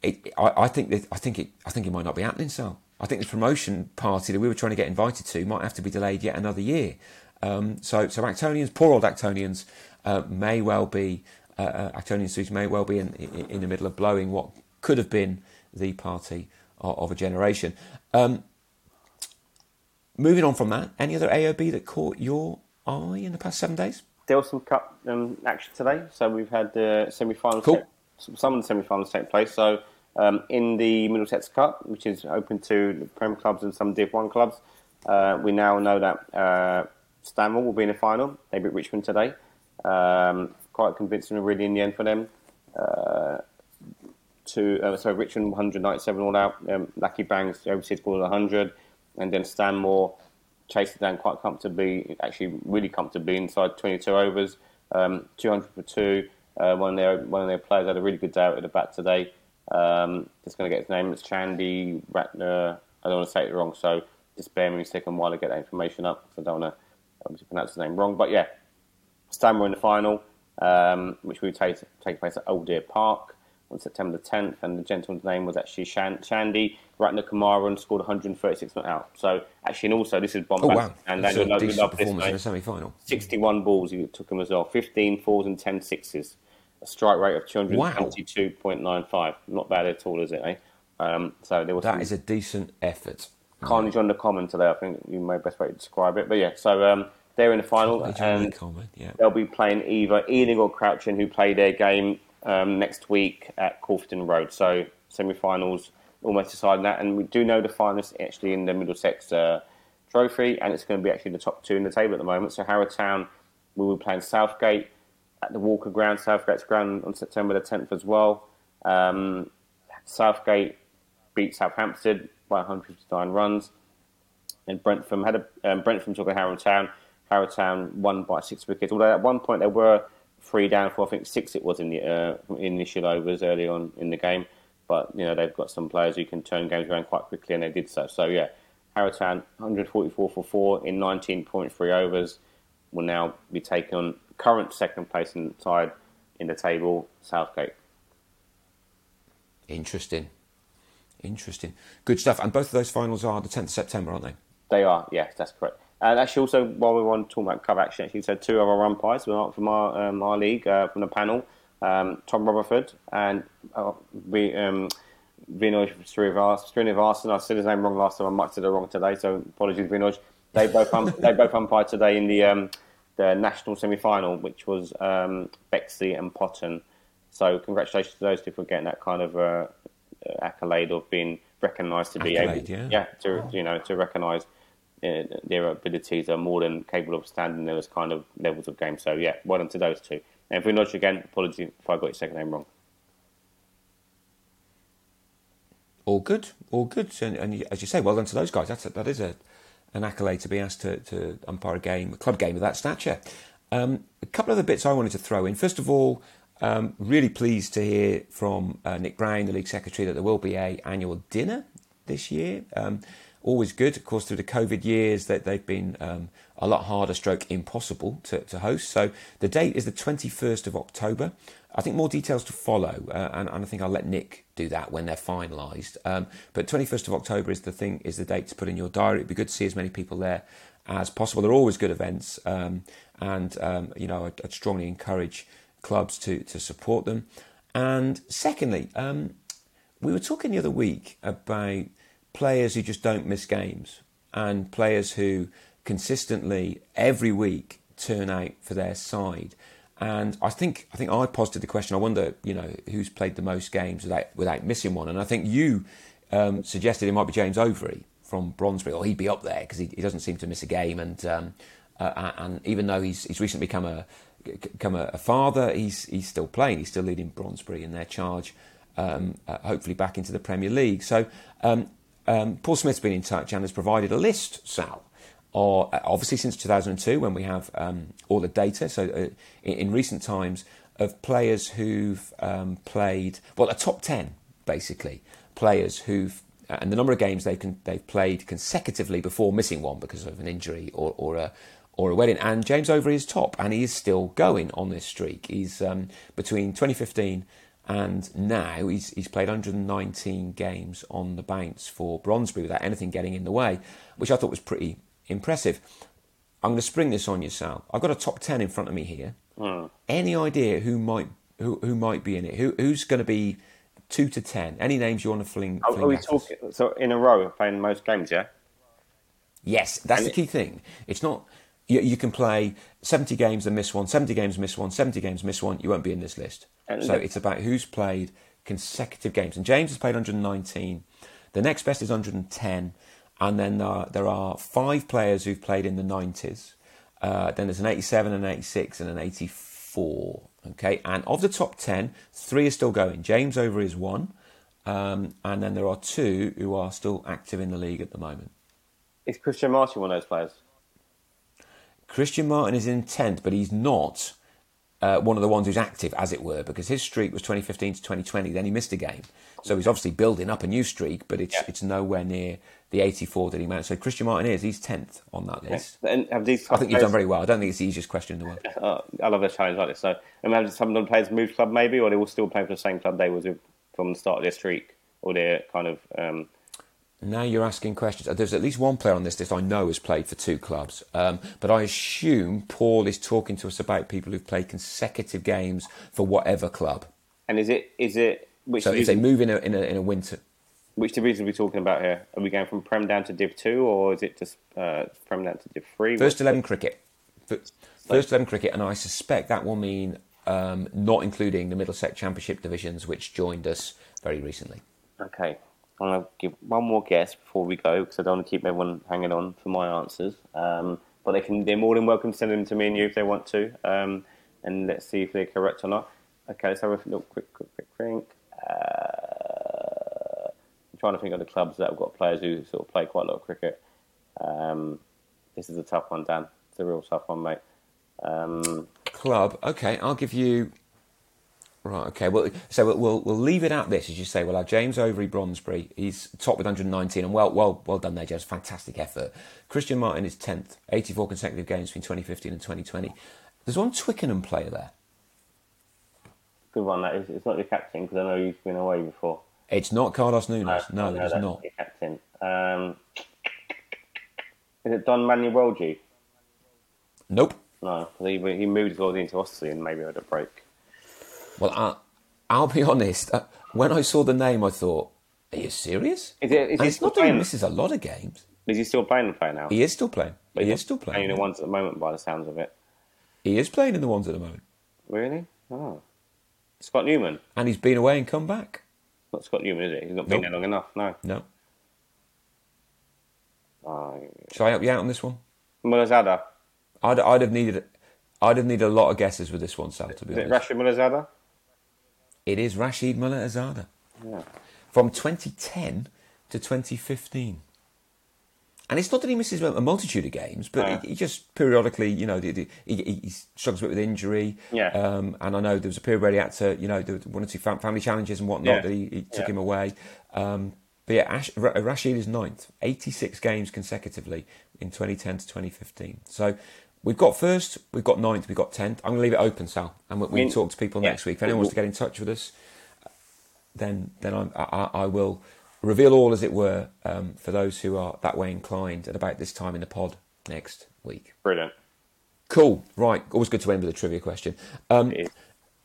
it, I, I, think that I think it I think it might not be happening. So I think the promotion party that we were trying to get invited to might have to be delayed yet another year. Um, so so Actonians, poor old Actonians, uh, may well be uh, uh, Actonian suits may well be in, in, in the middle of blowing what could have been the party of, of a generation. Um, moving on from that, any other AOB that caught your eye in the past seven days? Delsum Cup um, action today. So we've had the semi-final cool some of the semi-finals take place. So um, in the Middlesex Cup, which is open to Prem clubs and some Div One clubs, uh, we now know that uh, Stanmore will be in the final. They beat Richmond today. Um, quite convincing, really, in the end for them. Uh, to uh, so Richmond 197 all out. Um, Lucky Bangs overseas scored 100, and then Stanmore chased it down quite comfortably, actually really comfortably inside 22 overs. um, 200 for two. Uh, one of their one of their players had a really good day out at the bat today. Um, just going to get his name. It's Chandy Ratner. I don't want to say it wrong, so just bear me a second while I get that information up. I don't want to obviously pronounce his name wrong. But yeah, Stanmore in the final, um, which will take take place at Old Deer Park on September the 10th, and the gentleman's name was actually Shandy Ratner Kamara and scored 136 not out. So actually, and also this is bombastic. Oh wow! And That's a love, decent love performance in the semi-final. 61 balls he took him as well, 15 fours and 10 sixes, a strike rate of 222.95. Wow. Not bad at all, is it? Eh? Um, so there was that is a decent effort. Carnage on the common today. I think you may best way to describe it. But yeah, so um, they're in the final, Carnage and the yeah. they'll be playing either Ealing or Crouch End, who play their game um, next week at Corfton Road. So semi-finals almost deciding that, and we do know the finalists actually in the Middlesex uh, Trophy, and it's going to be actually the top two in the table at the moment. So Harrow Town will be playing Southgate at the Walker Ground, Southgate's ground on September the 10th as well. Um, Southgate beat Southampton by 159 runs, and Brentford had a um, Brentford took a Harrow Town. Harrow Town won by six wickets. Although at one point they were three down for I think six it was in the uh, initial overs early on in the game. But you know they've got some players who can turn games around quite quickly, and they did so. So yeah, Harrow Town 144 for four in 19.3 overs will now be taking on current second place side in the table, Southgate. Interesting, interesting, good stuff. And both of those finals are the 10th of September, aren't they? They are. Yes, that's correct. And actually, also while we want on talk about cover action, actually, so two of our umpires from our um, our league uh, from the panel, um, Tom Rutherford and uh, we. Um, Vinoj Srinivasan. I said his name wrong last time. I might say it wrong today, so apologies, Vinoj. They both um, they both umpired today in the um, the national semi final, which was um, Bexley and Potton. So congratulations to those two for getting that kind of uh, accolade of being recognised to be accolade, able, yeah. yeah, to you know to recognise uh, their abilities are more than capable of standing those kind of levels of game. So yeah, well done to those two. And if we Vinoj again, apologies if I got your second name wrong. all good, all good. And, and, as you say, well done to those guys. That's a, that is a, an accolade to be asked to, to umpire a game, a club game of that stature. Um, a couple of the bits I wanted to throw in. First of all, um, really pleased to hear from uh, Nick Brown, the league secretary, that there will be a annual dinner this year. Um, always good, of course, through the COVID years that they've been um, a lot harder, stroke impossible to, to host. So the date is the 21st of October. I think more details to follow, uh, and, and, I think I'll let Nick do that when they're finalised. Um, but 21st of October is the thing, is the date to put in your diary. It'd be good to see as many people there as possible. They're always good events, um, and um, you know I'd, I'd, strongly encourage clubs to to support them. And secondly, um, we were talking the other week about players who just don't miss games and players who consistently every week turn out for their side. And I think I think I posited the question. I wonder, you know, who's played the most games without without missing one. And I think you um, suggested it might be James Overy from Brondesbury, or he'd be up there because he, he, doesn't seem to miss a game. And um, uh, and even though he's he's recently become a become a, father, he's he's still playing. He's still leading Brondesbury in their charge, um, uh, hopefully back into the Premier League. So um, um, Paul Smith's been in touch and has provided a list, Sal, or obviously since 2002 when we have um, all the data. So uh, in, in, recent times of players who've um, played, well, a top 10 basically players who've uh, and the number of games they've they've played consecutively before missing one because of an injury or, or a or a wedding. And James Overy is top, and he is still going on this streak. He's um, between 2015 and now he's he's played 119 games on the bounce for Brondesbury without anything getting in the way, which I thought was pretty impressive. I'm going to spring this on you, Sal. I've got a top ten in front of me here. Mm. Any idea who might who, who might be in it? Who who's going to be two to ten? Any names you want to fling? Are, fling are we talking so in a row playing most games? Yeah. Yes, that's and the key thing. It's not you, you, can play 70 games and miss one, 70 games miss one, 70 games miss one. You won't be in this list. So it's about who's played consecutive games. And James has played 119. The next best is 110. And then uh, there are five players who've played in the 90s. Uh, then there's an 87, an 86, and an 84. Okay, and of the top 10, three are still going. James Over is one. Um, and then there are two who are still active in the league at the moment. Is Christian Martin one of those players? Christian Martin is in 10th, but he's not uh, one of the ones who's active, as it were, because his streak was 2015 to 2020. Then he missed a game, so he's obviously building up a new streak, but it's Yeah. it's nowhere near the 84 that he managed. So Christian Martin is he's 10th on that list. And have these I think you've done very well. I don't think it's the easiest question in the world. Uh, I love a challenge like this. So, and have some of the players moved club maybe, or they will still play for the same club they was with from the start of their streak, or they're kind of um, Now you're asking questions. Uh, There's at least one player on this list I know has played for two clubs, um, but I assume Paul is talking to us about people who've played consecutive games for whatever club. And is it is it which So if they move in a, in a, in a winter, which division are we talking about here? Are we going from Prem down to Div two, or is it just uh, Prem down to Div three? first eleven cricket, F- first eleven cricket, and I suspect that will mean um, not including the Middlesex Championship divisions, which joined us very recently. Okay, I'm gonna give one more guess before we go because I don't want to keep everyone hanging on for my answers. Um, but they can they're more than welcome to send them to me and you if they want to, um, and let's see if they're correct or not. Okay, let's have a little quick quick quick think. Uh, trying to think of the clubs that have got players who sort of play quite a lot of cricket. Um, this is a tough one, Dan. It's a real tough one, mate. Um, Club, okay, I'll give you. Right, okay. Well, so we'll, we'll we'll leave it at this, as you say. We'll have James Overy Brondesbury. He's top with 119, and well, well, well done there, James. Fantastic effort. Christian Martin is 10th, 84 consecutive games between 2015 and 2020. There's one Twickenham player there. good one. That is. It's not your captain because I know you've been away before. It's not Carlos Nunes. I No, know it's not. Captain. Um, is it Don Manuel G? Nope. No, he, he moved all into Austria and maybe had a break. Well, I, I'll be honest. Uh, when I saw the name, I thought, "Are you serious?" Is, it, is and he it's not that he playing? misses a lot of games. Is he still playing the play now? He is still playing. But He he's is still Playing playing. the ones at the moment, by the sounds of it. He is playing in the ones at the moment, Really? Oh, Scott Newman. and he's been away and come back. Not Scott Newman, is it? He's not been Nope. there long enough. No. No. Oh, Shall I help you out on this one? Mulazada. I'd, I'd have needed, I'd have needed a lot of guesses with this one, Sal. To be Is it honest, Rashid Mulazada? it is Rashid Mulazada Yeah. from 2010 to 2015. And it's not that he misses a multitude of games, but he, he just periodically, you know, the, the, he, he struggles a bit with injury. Yeah. Um, and I know there was a period where he had to, you know, there was one or two fam- family challenges and whatnot Yeah. that he, he took Yeah. him away. Um, but yeah, Ash, Ra- Rashid is ninth, 86 games consecutively in 2010 to 2015. So we've got first, we've got ninth, we've got 10th. I'm going to leave it open, Sal, and we, we mean, can talk to people next week. If anyone wants to get in touch with us, then then I'm, I I will reveal all, as it were, um, for those who are that way inclined at about this time in the pod next week. Brilliant. Cool. Right. Always good to end with a trivia question. Um,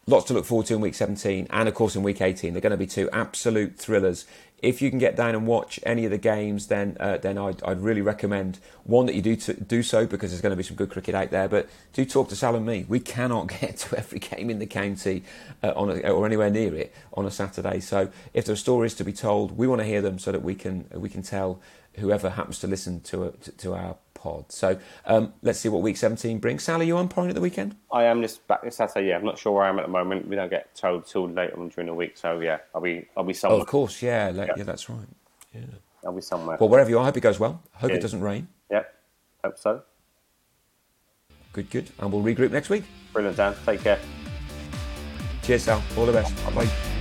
lots to look forward to in week 17 and of course in week 18 they're going to be two absolute thrillers if you can get down and watch any of the games then uh, then I'd, I'd really recommend one that you do to, do so because there's going to be some good cricket out there. But do talk to Sal and me. We cannot get to every game in the county uh, on a, or anywhere near it on a Saturday. So if there are stories to be told we want to hear them so that we can we can tell whoever happens to listen to, a, to, to our pod so um, let's see what week 17 brings Sal are you umpiring at the weekend I am just back this Saturday. Yeah, I'm not sure where I am at the moment. We don't get told till later on during the week. So yeah, I'll be I'll be Oh, somewhere. of course, yeah, Yeah. yeah, that's right. Yeah. I'll be somewhere. Well, wherever you are, I hope it goes well. I hope Yeah. it doesn't rain. Yep. Hope so. Good, good. And we'll regroup next week. Brilliant, Dan. Take care. Cheers, Sal. All the best. Bye.